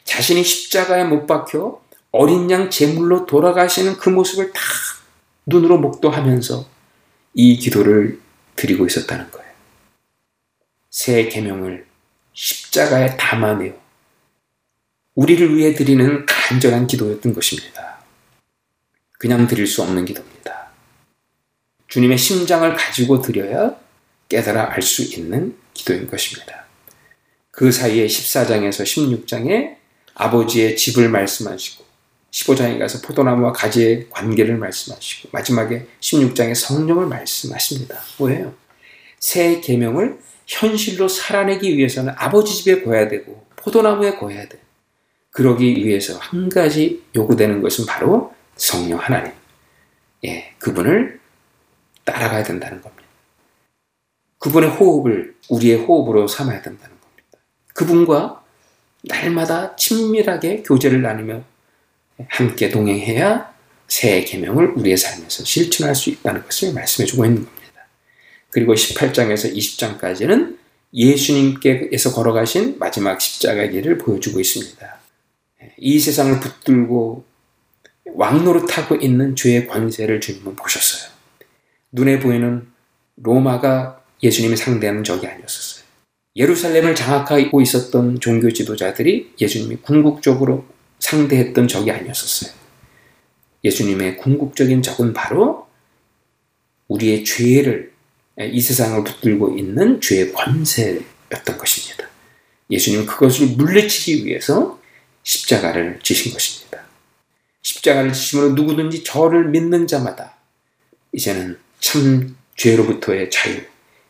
C: 자신이 십자가에 못 박혀 어린 양 제물로 돌아가시는 그 모습을 다 눈으로 목도하면서 이 기도를 드리고 있었다는 거예요. 새 계명을 십자가에 담아내어 우리를 위해 드리는 간절한 기도였던 것입니다. 그냥 드릴 수 없는 기도입니다. 주님의 심장을 가지고 드려야 깨달아 알 수 있는 기도인 것입니다. 그 사이에 14장에서 16장에 아버지의 집을 말씀하시고 15장에 가서 포도나무와 가지의 관계를 말씀하시고 마지막에 16장에 성령을 말씀하십니다. 뭐예요? 새 계명을 현실로 살아내기 위해서는 아버지 집에 거야 되고 포도나무에 거야 돼. 그러기 위해서 한 가지 요구되는 것은 바로 성령 하나님. 예, 그분을 따라가야 된다는 겁니다. 그분의 호흡을 우리의 호흡으로 삼아야 된다는 겁니다. 그분과 날마다 친밀하게 교제를 나누며 함께 동행해야 새 계명을 우리의 삶에서 실천할 수 있다는 것을 말씀해 주고 있는 겁니다. 그리고 18장에서 20장까지는 예수님께서 걸어가신 마지막 십자가 길을 보여주고 있습니다. 이 세상을 붙들고 왕노릇하고 있는 죄의 권세를 주님은 보셨어요. 눈에 보이는 로마가 예수님이 상대하는 적이 아니었었어요. 예루살렘을 장악하고 있었던 종교 지도자들이 예수님이 궁극적으로 상대했던 적이 아니었었어요. 예수님의 궁극적인 적은 바로 우리의 죄를 이 세상을 붙들고 있는 죄의 권세였던 것입니다. 예수님은 그것을 물리치기 위해서 십자가를 지신 것입니다. 십자가를 지심으로 누구든지 저를 믿는 자마다 이제는 참 죄로부터의 자유,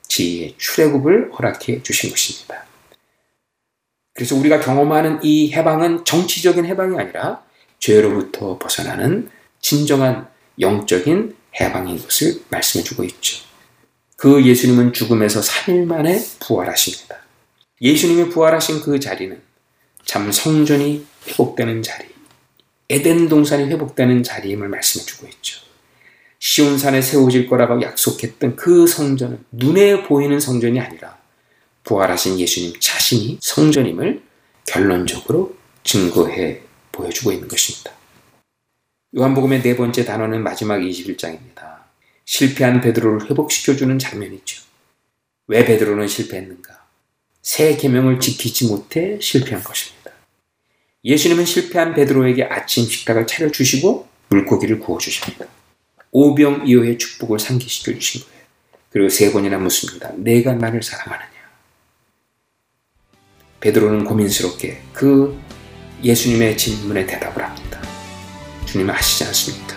C: 지혜의 출애굽을 허락해 주신 것입니다. 그래서 우리가 경험하는 이 해방은 정치적인 해방이 아니라 죄로부터 벗어나는 진정한 영적인 해방인 것을 말씀해 주고 있죠. 그 예수님은 죽음에서 3일 만에 부활하십니다. 예수님이 부활하신 그 자리는 참 성전이 회복되는 자리, 에덴 동산이 회복되는 자리임을 말씀해 주고 있죠. 시온산에 세워질 거라고 약속했던 그 성전은 눈에 보이는 성전이 아니라 부활하신 예수님 자신이 성전임을 결론적으로 증거해 보여주고 있는 것입니다. 요한복음의 네 번째 단어는 마지막 21장입니다. 실패한 베드로를 회복시켜주는 장면이죠. 왜 베드로는 실패했는가? 새 계명을 지키지 못해 실패한 것입니다. 예수님은 실패한 베드로에게 아침 식탁을 차려주시고 물고기를 구워주십니다. 오병 이어의 축복을 상기시켜 주신 거예요. 그리고 세 번이나 묻습니다. 내가 나를 사랑하느냐? 베드로는 고민스럽게 그 예수님의 질문에 대답을 합니다. 주님 아시지 않습니까?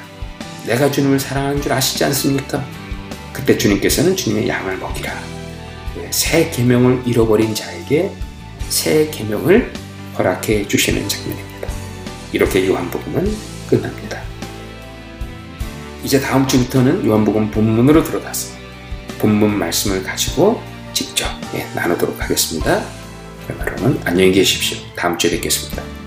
C: 내가 주님을 사랑하는 줄 아시지 않습니까? 그때 주님께서는 주님의 양을 먹이라. 새 계명을 잃어버린 자에게 새 계명을 허락해 주시는 장면입니다. 이렇게 요한복음은 끝납니다. 이제 다음 주부터는 요한복음 본문으로 들어가서 본문 말씀을 가지고 직접 예, 나누도록 하겠습니다. 여러분 안녕히 계십시오. 다음 주에 뵙겠습니다.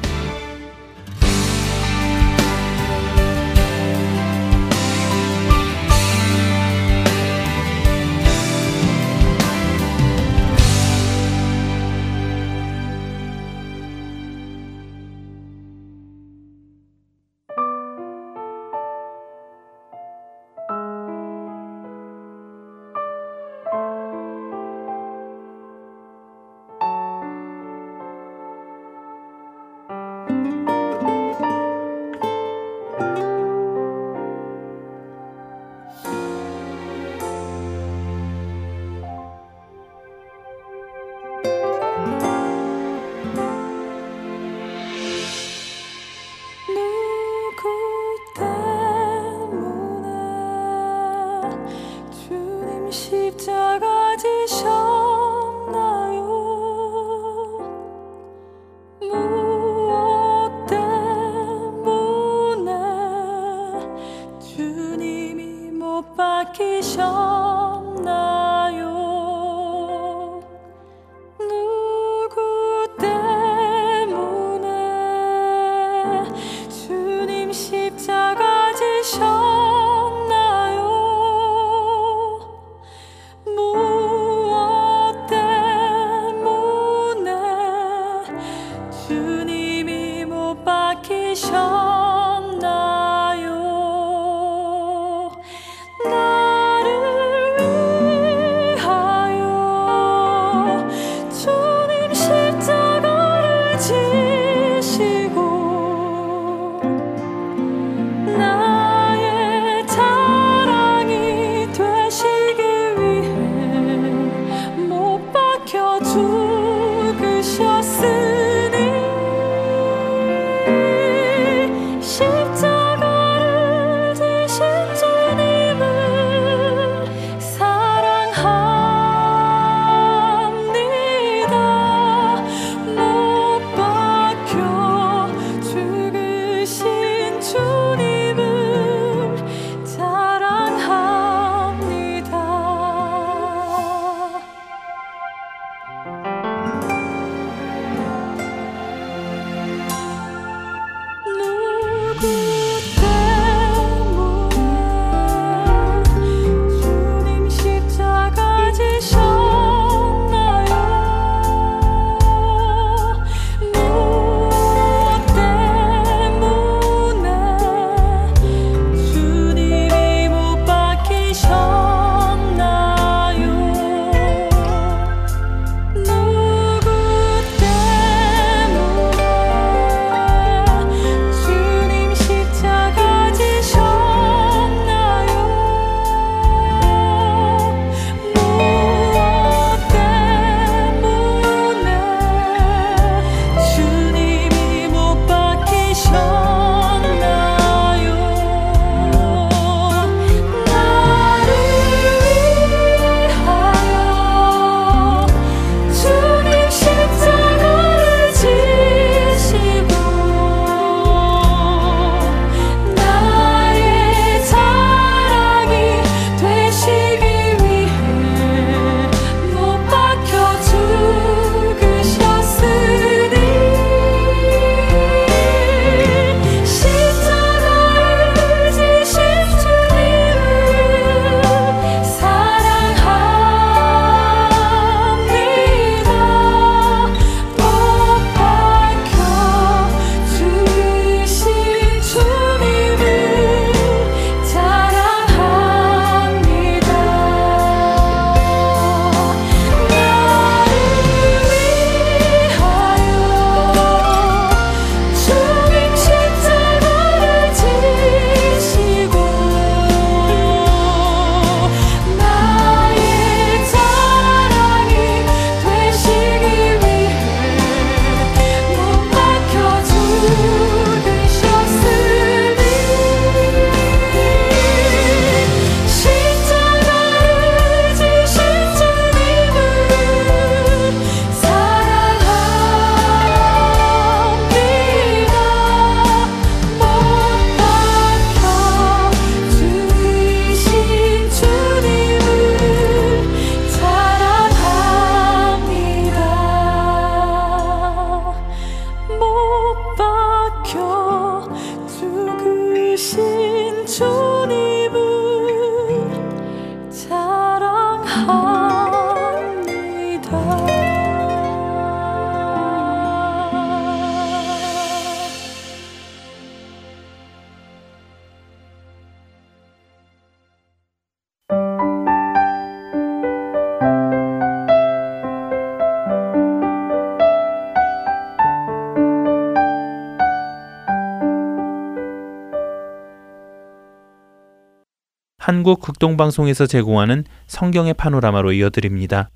A: 한국 극동방송에서 제공하는 성경의 파노라마로 이어드립니다.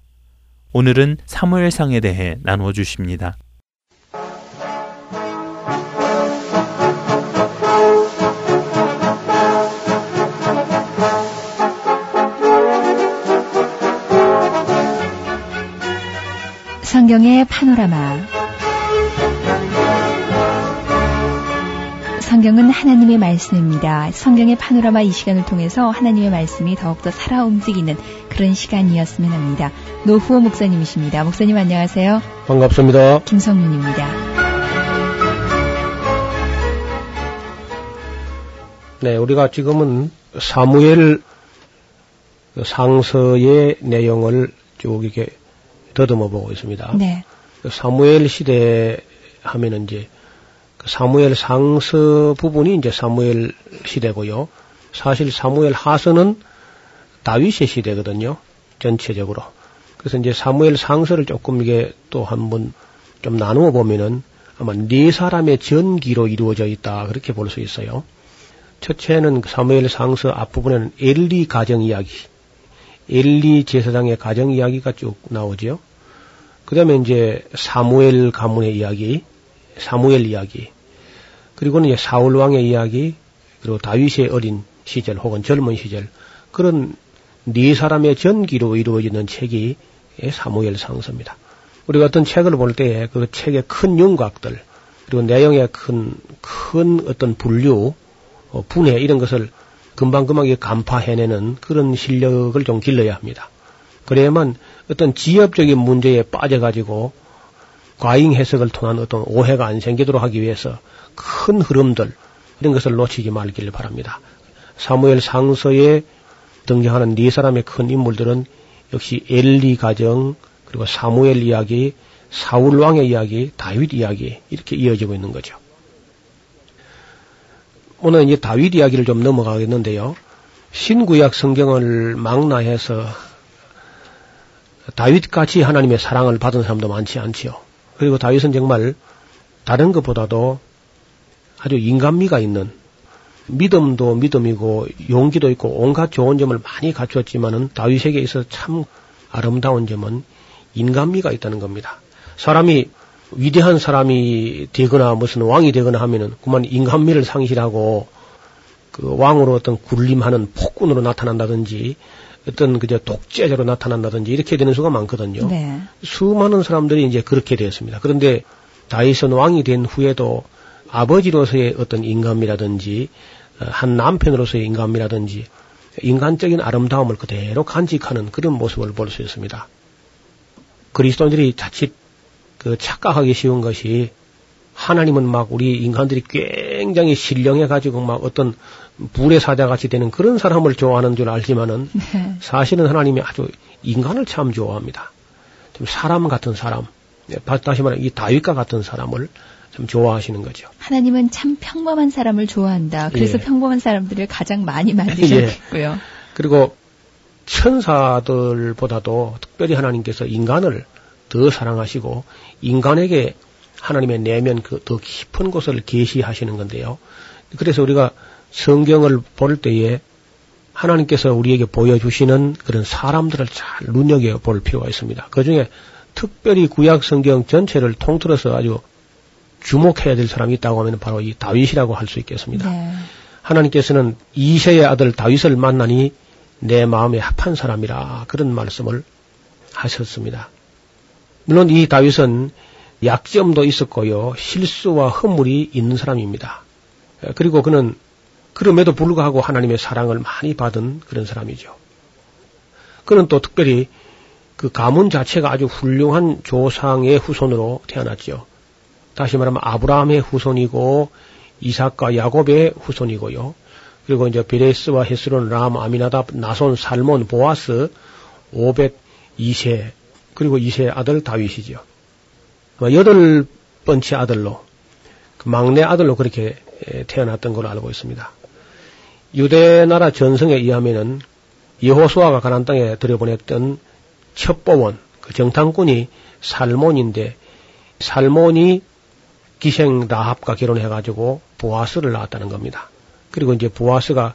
A: 오늘은 사무엘상에 대해 나누어 주십니다.
D: 성경의 파노라마. 성경은 하나님의 말씀입니다. 성경의 파노라마 이 시간을 통해서 하나님의 말씀이 더욱더 살아 움직이는 그런 시간이었으면 합니다. 노후호 목사님이십니다. 목사님 안녕하세요.
E: 반갑습니다.
D: 김성윤입니다.
E: 네, 우리가 지금은 사무엘 상서의 내용을 쭉 이렇게 더듬어 보고 있습니다.
D: 네.
E: 사무엘 시대 하면은 이제 그 사무엘 상서 부분이 이제 사무엘 시대고요. 사실 사무엘 하서는 다윗의 시대거든요. 전체적으로. 그래서 이제 사무엘 상서를 조금 이게 또 한번 좀 나누어 보면은 아마 네 사람의 전기로 이루어져 있다 그렇게 볼 수 있어요. 첫째는 사무엘 상서 앞부분에는 엘리 가정 이야기, 엘리 제사장의 가정 이야기가 쭉 나오죠. 그 다음에 이제 사무엘 가문의 이야기, 사무엘 이야기, 그리고는 사울 왕의 이야기, 그리고 다윗의 어린 시절 혹은 젊은 시절 그런 네 사람의 전기로 이루어지는 책이 사무엘 상서입니다. 우리가 어떤 책을 볼때그 책의 큰 윤곽들 그리고 내용의 큰, 큰 어떤 분류, 어, 분해 이런 것을 금방금방 간파해내는 그런 실력을 좀 길러야 합니다. 그래야만 어떤 지엽적인 문제에 빠져가지고 과잉 해석을 통한 어떤 오해가 안 생기도록 하기 위해서 큰 흐름들 이런 것을 놓치지 말기를 바랍니다. 사무엘 상서에 등장하는 네 사람의 큰 인물들은 역시 엘리 가정 그리고 사무엘 이야기, 사울 왕의 이야기, 다윗 이야기 이렇게 이어지고 있는 거죠. 오늘 이제 다윗 이야기를 좀 넘어가겠는데요. 신구약 성경을 망라해서 다윗같이 하나님의 사랑을 받은 사람도 많지 않지요. 그리고 다윗은 정말 다른 것보다도 아주 인간미가 있는 믿음도 믿음이고 용기도 있고 온갖 좋은 점을 많이 갖추었지만은 다윗에게 있어서 참 아름다운 점은 인간미가 있다는 겁니다. 사람이 위대한 사람이 되거나 무슨 왕이 되거나 하면은 그만 인간미를 상실하고 그 왕으로 어떤 군림하는 폭군으로 나타난다든지 어떤 그저 독재자로 나타난다든지 이렇게 되는 수가 많거든요.
D: 네.
E: 수많은 사람들이 이제 그렇게 되었습니다. 그런데 다윗은 왕이 된 후에도 아버지로서의 어떤 인간미라든지 어, 한 남편으로서의 인간미라든지 인간적인 아름다움을 그대로 간직하는 그런 모습을 볼 수 있습니다. 그리스도인들이 자칫 그 착각하기 쉬운 것이 하나님은 막 우리 인간들이 굉장히 신령해 가지고 막 어떤 불의 사자 같이 되는 그런 사람을 좋아하는 줄 알지만은 (laughs)
D: 네.
E: 사실은 하나님이 아주 인간을 참 좋아합니다. 좀 사람 같은 사람, 예, 다시 말해 이 다윗과 같은 사람을 좀 좋아하시는 거죠.
D: 하나님은 참 평범한 사람을 좋아한다. 그래서
E: 예.
D: 평범한 사람들을 가장 많이 만드셨겠고요. (laughs)
E: 그리고 천사들보다도 특별히 하나님께서 인간을 더 사랑하시고 인간에게 하나님의 내면 그 더 깊은 곳을 계시하시는 건데요. 그래서 우리가 성경을 볼 때에 하나님께서 우리에게 보여주시는 그런 사람들을 잘 눈여겨 볼 필요가 있습니다. 그 중에 특별히 구약 성경 전체를 통틀어서 아주 주목해야 될 사람이 있다고 하면 바로 이 다윗이라고 할 수 있겠습니다.
D: 네.
E: 하나님께서는 이세의 아들 다윗을 만나니 내 마음에 합한 사람이라 그런 말씀을 하셨습니다. 물론 이 다윗은 약점도 있었고요. 실수와 허물이 있는 사람입니다. 그리고 그는 그럼에도 불구하고 하나님의 사랑을 많이 받은 그런 사람이죠. 그는 또 특별히 그 가문 자체가 아주 훌륭한 조상의 후손으로 태어났죠. 다시 말하면 아브라함의 후손이고 이삭과 야곱의 후손이고요. 그리고 이제 베레스와 헤스론, 람, 아미나답, 나손, 살몬, 보아스, 오벳, 이세 그리고 이세 아들 다윗이죠. 뭐 여덟 번째 아들로 그 막내 아들로 그렇게 태어났던 걸로 알고 있습니다. 유대 나라 전성에 의하면은 여호수아가 가난 땅에 들여보냈던 첩보원 그 정탐꾼이 살몬인데 살몬이 기생 라합과 결혼해가지고 보아스를 낳았다는 겁니다. 그리고 이제 보아스가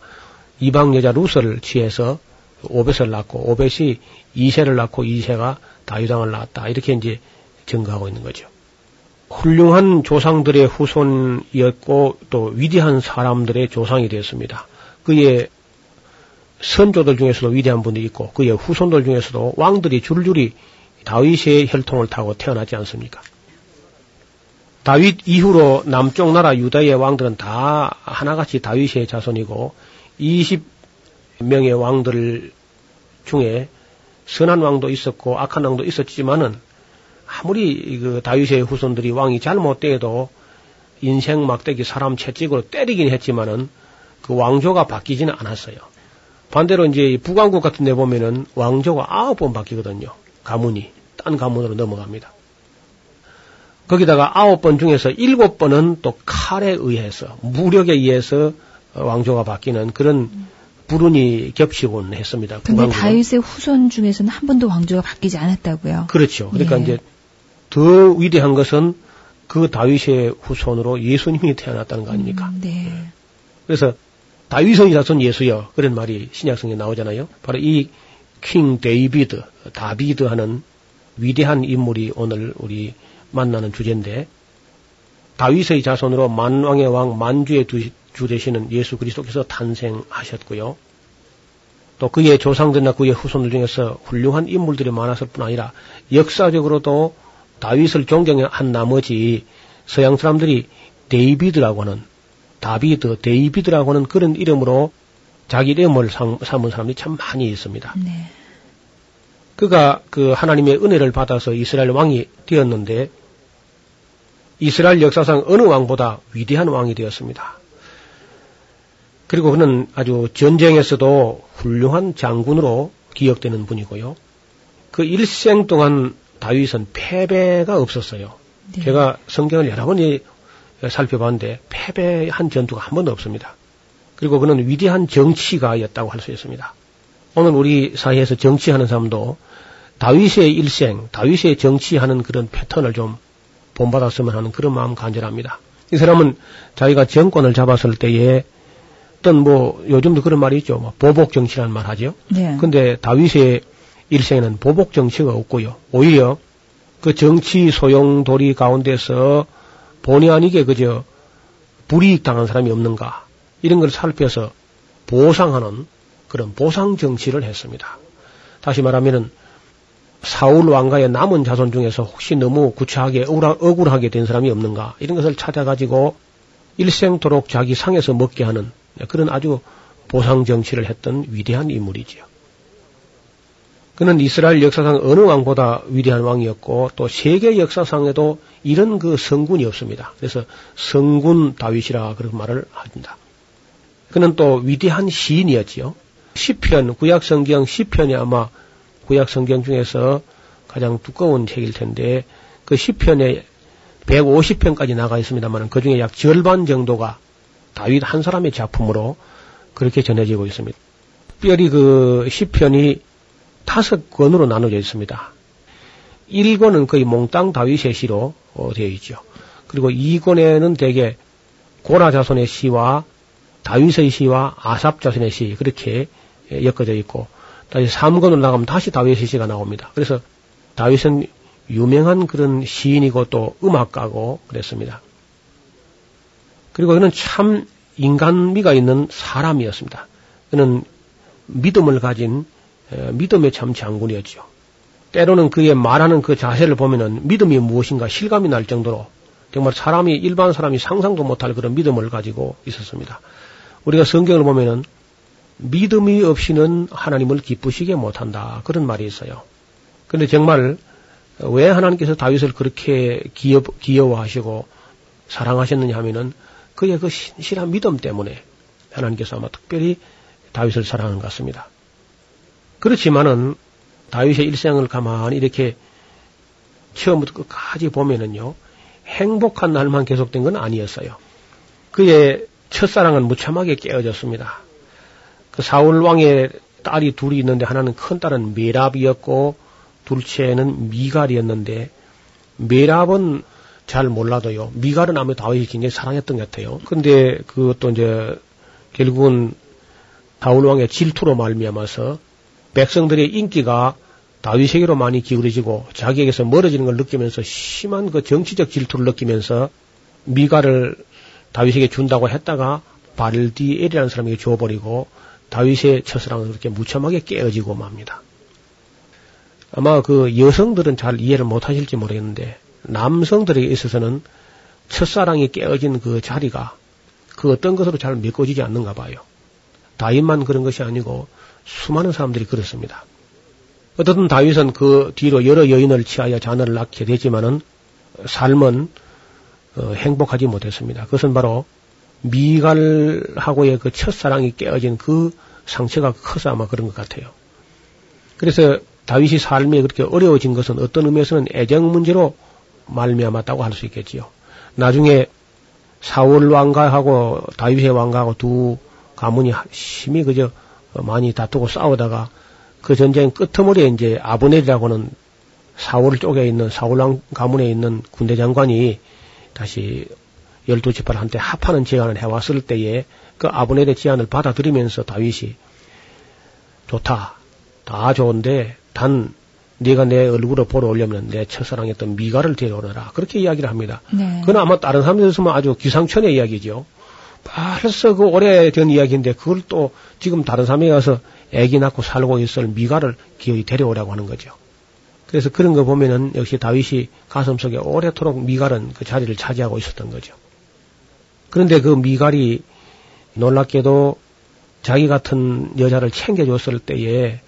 E: 이방 여자 루스를 취해서 오벳을 낳고 오벳이 이세를 낳고 이세가 다윗왕을 낳았다. 이렇게 이제 증거하고 있는 거죠. 훌륭한 조상들의 후손이었고 또 위대한 사람들의 조상이 되었습니다. 그의 선조들 중에서도 위대한 분이 있고 그의 후손들 중에서도 왕들이 줄줄이 다윗의 혈통을 타고 태어나지 않습니까? 다윗 이후로 남쪽 나라 유다의 왕들은 다 하나같이 다윗의 자손이고 20명의 왕들 중에 선한 왕도 있었고 악한 왕도 있었지만은 아무리 그 다윗의 후손들이 왕이 잘못되어도 인생 막대기 사람 채찍으로 때리긴 했지만은 그 왕조가 바뀌지는 않았어요. 반대로 이제 북왕국 같은 데 보면은 왕조가 아홉 번 바뀌거든요. 가문이 딴 가문으로 넘어갑니다. 거기다가 아홉 번 중에서 일곱 번은 또 칼에 의해서 무력에 의해서 왕조가 바뀌는 그런 불운이 겹치곤 했습니다.
D: 근데. 다윗의 후손 중에서는 한 번도 왕조가 바뀌지 않았다고요.
E: 그렇죠. 그러니까
D: 예.
E: 이제 더 위대한 것은 그 다윗의 후손으로 예수님이 태어났다는 거 아닙니까?
D: 음, 네.
E: 그래서 다윗의 자손 예수여 그런 말이 신약성경에 나오잖아요. 바로 이 King David, 다비드 하는 위대한 인물이 오늘 우리 만나는 주제인데 다윗의 자손으로 만왕의 왕 만주의 두- 주 되시는 예수 그리스도께서 탄생하셨고요. 또 그의 조상들이나 그의 후손들 중에서 훌륭한 인물들이 많았을 뿐 아니라 역사적으로도 다윗을 존경한 나머지 서양 사람들이 데이비드라고 하는 다비드, 데이비드라고 하는 그런 이름으로 자기 이름을 삼- 삼은 사람이 참 많이 있습니다.
D: 네.
E: 그가 그 하나님의 은혜를 받아서 이스라엘 왕이 되었는데 이스라엘 역사상 어느 왕보다 위대한 왕이 되었습니다. 그리고 그는 아주 전쟁에서도 훌륭한 장군으로 기억되는 분이고요. 그 일생 동안 다윗은 패배가 없었어요.
D: 네.
E: 제가 성경을 여러 번이 살펴봤는데 패배한 전투가 한 번도 없습니다. 그리고 그는 위대한 정치가였다고 할 수 있습니다. 오늘 우리 사회에서 정치하는 사람도 다윗의 일생, 다윗의 정치하는 그런 패턴을 좀 본받았으면 하는 그런 마음 간절합니다. 이 사람은 자기가 정권을 잡았을 때에 어떤 뭐 요즘도 그런 말이 있죠. 뭐 보복 정치라는 말 하죠.
D: 네.
E: 근데 다윗의 일생에는 보복 정치가 없고요. 오히려 그 정치 소용돌이 가운데서 본의 아니게 그저 불이익 당한 사람이 없는가 이런 걸 살펴서 보상하는 그런 보상 정치를 했습니다. 다시 말하면은 사울 왕가의 남은 자손 중에서 혹시 너무 구차하게 억울하, 억울하게 된 사람이 없는가 이런 것을 찾아가지고 일생토록 자기 상에서 먹게 하는 그런 아주 보상 정치를 했던 위대한 인물이지요. 그는 이스라엘 역사상 어느 왕보다 위대한 왕이었고 또 세계 역사상에도 이런 그 성군이 없습니다. 그래서 성군 다윗이라 그런 말을 합니다. 그는 또 위대한 시인이었지요. 시편 구약 성경 시편이 아마 구약 성경 중에서 가장 두꺼운 책일 텐데 그 시편에 150편까지 나가 있습니다만 그 중에 약 절반 정도가 다윗 한 사람의 작품으로 그렇게 전해지고 있습니다. 특별히 그 시편이 다섯 권으로 나눠져 있습니다. 1권은 거의 몽땅 다윗의 시로 어, 되어 있죠. 그리고 2권에는 대개 고라 자손의 시와 다윗의 시와 아삽 자손의 시 그렇게 예, 엮어져 있고 다시 3권으로 나가면 다시 다윗의 시가 나옵니다. 그래서 다윗은 유명한 그런 시인이고 또 음악가고 그랬습니다. 그리고 그는 참 인간미가 있는 사람이었습니다. 그는 믿음을 가진 에, 믿음의 참 장군이었죠. 때로는 그의 말하는 그 자세를 보면은 믿음이 무엇인가 실감이 날 정도로 정말 사람이 일반 사람이 상상도 못할 그런 믿음을 가지고 있었습니다. 우리가 성경을 보면은 믿음이 없이는 하나님을 기쁘시게 못한다 그런 말이 있어요. 그런데 정말 왜 하나님께서 다윗을 그렇게 기여, 기여워하시고 사랑하셨느냐 하면은 그의 그 신실한 믿음 때문에 하나님께서 아마 특별히 다윗을 사랑하는 것 같습니다. 그렇지만은 다윗의 일생을 가만히 이렇게 처음부터 끝까지 보면은요, 행복한 날만 계속된 건 아니었어요. 그의 첫사랑은 무참하게 깨어졌습니다. 그 사울 왕의 딸이 둘이 있는데 하나는 큰 딸은 메랍이었고 둘째는 미갈이었는데 메랍은 잘 몰라도요. 미갈은 아마 다윗이 굉장히 사랑했던 것 같아요. 근데 그것도 이제 결국은 사울 왕의 질투로 말미암아서 백성들의 인기가 다윗에게로 많이 기울어지고 자기에게서 멀어지는 걸 느끼면서 심한 그 정치적 질투를 느끼면서 미가를 다윗에게 준다고 했다가 바르디엘이라는 사람에게 줘버리고 다윗의 첫사랑은 그렇게 무참하게 깨어지고 맙니다. 아마 그 여성들은 잘 이해를 못하실지 모르겠는데 남성들에게 있어서는 첫사랑이 깨어진 그 자리가 그 어떤 것으로 잘 메꿔지지 않는가 봐요. 다윗만 그런 것이 아니고 수많은 사람들이 그렇습니다. 어떻든 다윗은 그 뒤로 여러 여인을 취하여 자녀를 낳게 되지만은 삶은 어, 행복하지 못했습니다. 그것은 바로 미갈하고의 그 첫사랑이 깨어진 그 상처가 커서 아마 그런 것 같아요. 그래서 다윗이 삶이 그렇게 어려워진 것은 어떤 의미에서는 애정 문제로 말미암았다고 할 수 있겠지요. 나중에 사울 왕가하고 다윗의 왕가하고 두 가문이 심히 그저 많이 다투고 싸우다가 그 전쟁 끝머리에 이제 아브넬이라고는 사울 쪽에 있는 사울 왕 가문에 있는 군대 장관이 다시 열두 지파를 한테 합하는 제안을 해왔을 때에 그 아브넬의 제안을 받아들이면서 다윗이 좋다. 다 좋은데 단 네가 내 얼굴을 보러 오려면 내 첫사랑했던 미가를 데려오너라. 그렇게 이야기를 합니다.
D: 네.
E: 그건 아마 다른 사람들에서는 아주 기상천의 이야기죠. 벌써 그 오래된 이야기인데 그걸 또 지금 다른 사람에 가서 애기 낳고 살고 있을 미가를 기어이 데려오라고 하는 거죠. 그래서 그런 거 보면은 역시 다윗이 가슴속에 오래도록 미갈은 그 자리를 차지하고 있었던 거죠. 그런데 그 미갈이 놀랍게도 자기 같은 여자를 챙겨줬을 때에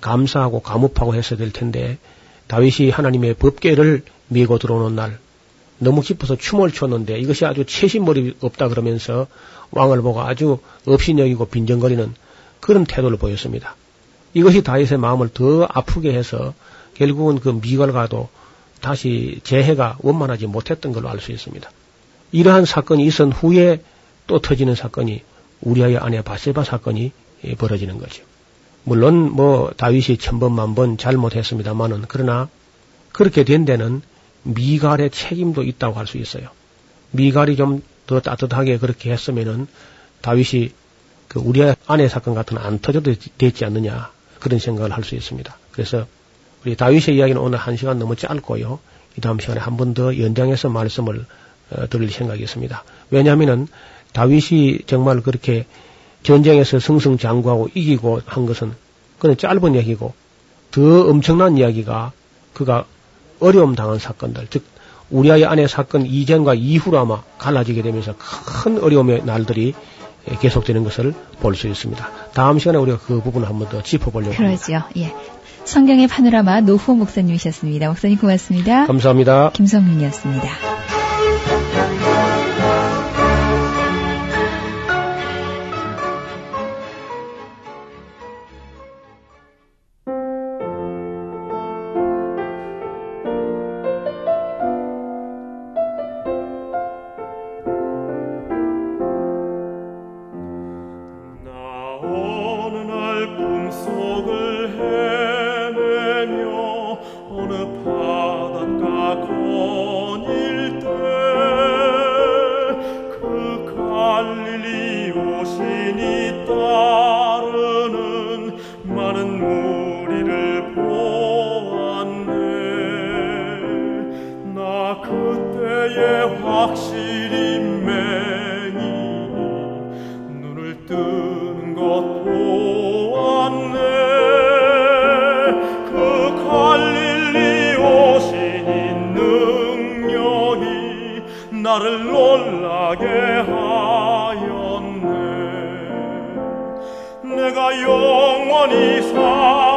E: 감사하고 감up하고 했어야 될 텐데 다윗이 하나님의 법계를 밀고 들어오는 날 너무 기뻐서 춤을 췄는데 이것이 아주 채신머리 없다 그러면서 왕을 보고 아주 업신여기고 빈정거리는 그런 태도를 보였습니다. 이것이 다윗의 마음을 더 아프게 해서 결국은 그 미갈과도 다시 재해가 원만하지 못했던 걸로 알 수 있습니다. 이러한 사건이 있은 후에 또 터지는 사건이 우리아의 아내 바세바 사건이 벌어지는 거죠. 물론 뭐 다윗이 천번 만번 잘못했습니다만은 그러나 그렇게 된 데는 미갈의 책임도 있다고 할 수 있어요. 미갈이 좀 더 따뜻하게 그렇게 했으면은 다윗이 그 우리의 아내 사건 같은 안 터져도 됐지 않느냐 그런 생각을 할 수 있습니다. 그래서 우리 다윗의 이야기는 오늘 한 시간 너무 짧고요. 이 다음 시간에 한 번 더 연장해서 말씀을 어, 드릴 생각이 있습니다. 왜냐하면은 다윗이 정말 그렇게 전쟁에서 승승장구하고 이기고 한 것은 그는 짧은 이야기고 더 엄청난 이야기가 그가 어려움 당한 사건들, 즉 우리아의 아내 사건 이전과 이후로 아마 갈라지게 되면서 큰 어려움의 날들이 계속되는 것을 볼 수 있습니다. 다음 시간에 우리가 그 부분을 한번 더 짚어보려고 합니다.
D: 그러죠. 예. 성경의 파노라마 노후호 목사님이셨습니다. 목사님 고맙습니다.
E: 감사합니다.
D: 김성민이었습니다.
F: 내가 영원히 사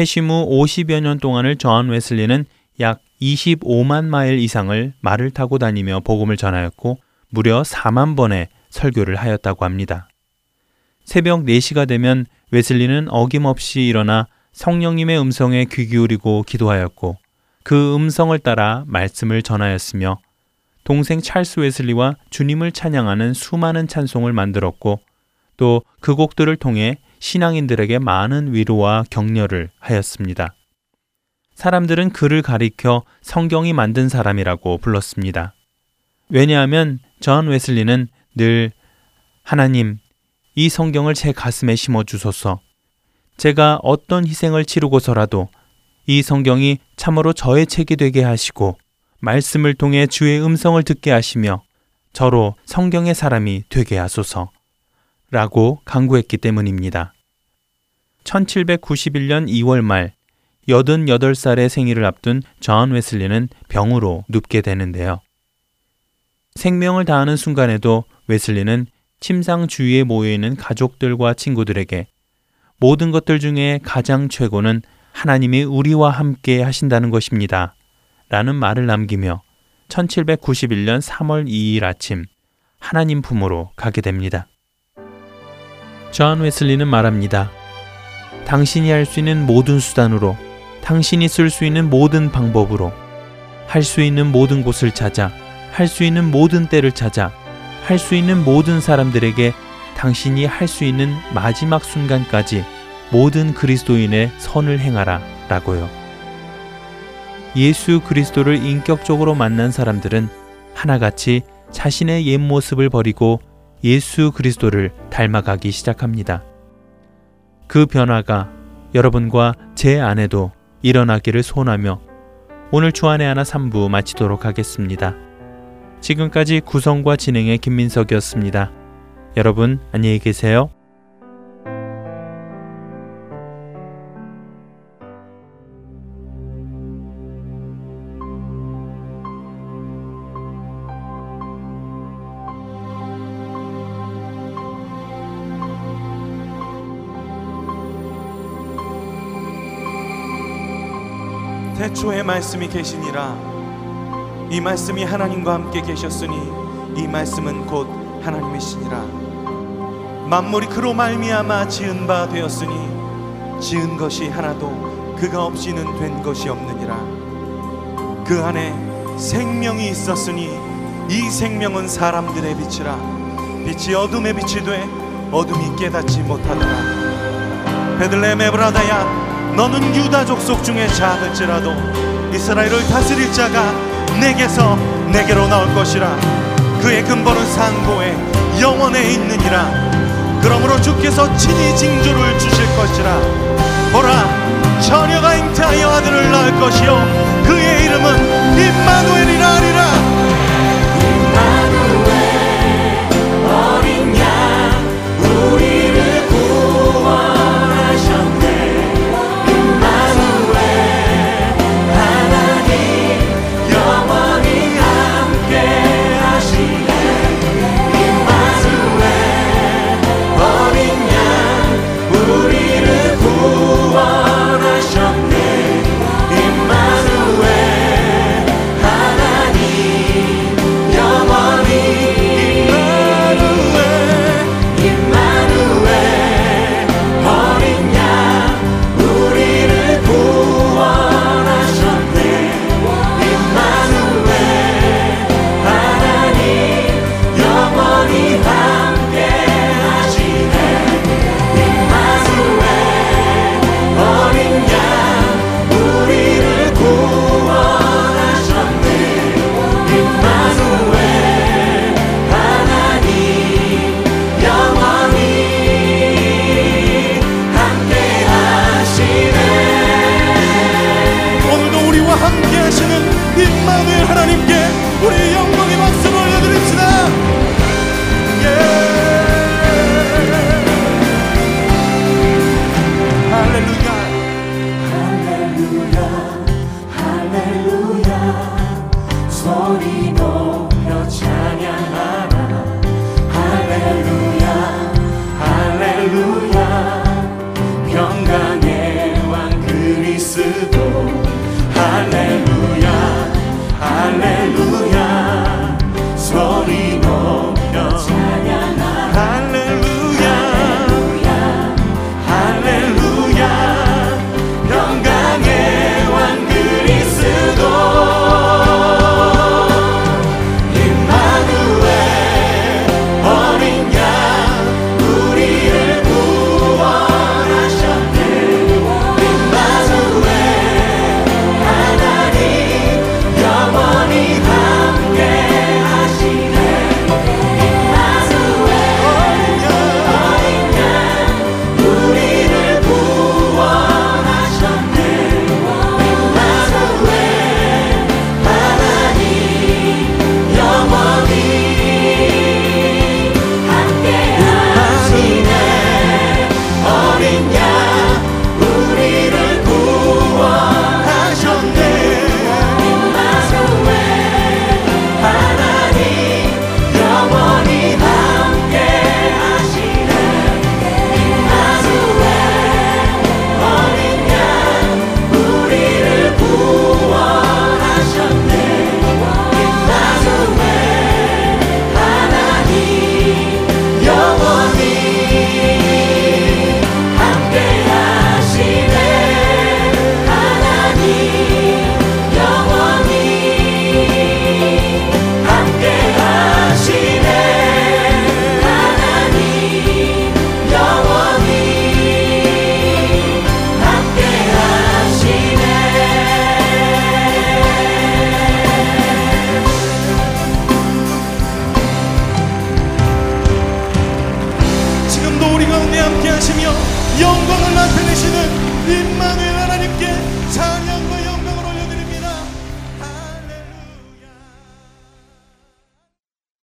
A: 회심 후 50여 년 동안을 저한 웨슬리는 약 25만 마일 이상을 말을 타고 다니며 복음을 전하였고 무려 4만 번의 설교를 하였다고 합니다. 새벽 4시가 되면 웨슬리는 어김없이 일어나 성령님의 음성에 귀 기울이고 기도하였고 그 음성을 따라 말씀을 전하였으며 동생 찰스 웨슬리와 주님을 찬양하는 수많은 찬송을 만들었고 또 그 곡들을 통해 신앙인들에게 많은 위로와 격려를 하였습니다. 사람들은 그를 가리켜 성경이 만든 사람이라고 불렀습니다. 왜냐하면 전 웨슬리는 늘 하나님, 이 성경을 제 가슴에 심어 주소서. 제가 어떤 희생을 치르고서라도 이 성경이 참으로 저의 책이 되게 하시고 말씀을 통해 주의 음성을 듣게 하시며 저로 성경의 사람이 되게 하소서. 라고 간구했기 때문입니다. 1791년 2월 말 88살의 생일을 앞둔 존 웨슬리는 병으로 눕게 되는데요. 생명을 다하는 순간에도 웨슬리는 침상 주위에 모여 있는 가족들과 친구들에게 모든 것들 중에 가장 최고는 하나님이 우리와 함께 하신다는 것입니다. 라는 말을 남기며 1791년 3월 2일 아침 하나님 품으로 가게 됩니다. 존 웨슬리는 말합니다. 당신이 할 수 있는 모든 수단으로, 당신이 쓸 수 있는 모든 방법으로, 할 수 있는 모든 곳을 찾아, 할 수 있는 모든 때를 찾아, 할 수 있는 모든 사람들에게 당신이 할 수 있는 마지막 순간까지 모든 그리스도인의 선을 행하라 라고요. 예수 그리스도를 인격적으로 만난 사람들은 하나같이 자신의 옛 모습을 버리고 예수 그리스도를 닮아가기 시작합니다. 그 변화가 여러분과 제 안에도 일어나기를 소원하며 오늘 주안의 하나 3부 마치도록 하겠습니다. 지금까지 구성과 진행의 김민석이었습니다. 여러분 안녕히 계세요.
G: 말씀이 계시니라. 이 말씀이 하나님과 함께 계셨으니 이 말씀은 곧 하나님이시니라. 만물이 그로 말미암아 지은 바 되었으니 지은 것이 하나도 그가 없이는 된 것이 없느니라. 그 안에 생명이 있었으니 이 생명은 사람들의 빛이라. 빛이 어둠에 빛이 돼 어둠이 깨닫지 못하더라. 베들레헴 에브라다야 너는 유다 족속 중에 작을지라도 이스라엘을 다스릴 자가 내게서 내게로 나올 것이라. 그의 근본은 상고에 영원에 있느니라. 그러므로 주께서 친히 징조를 주실 것이라. 보라 처녀가 잉태하여 아들을 낳을 것이요. 그의 이름은 임마누엘이라 하리라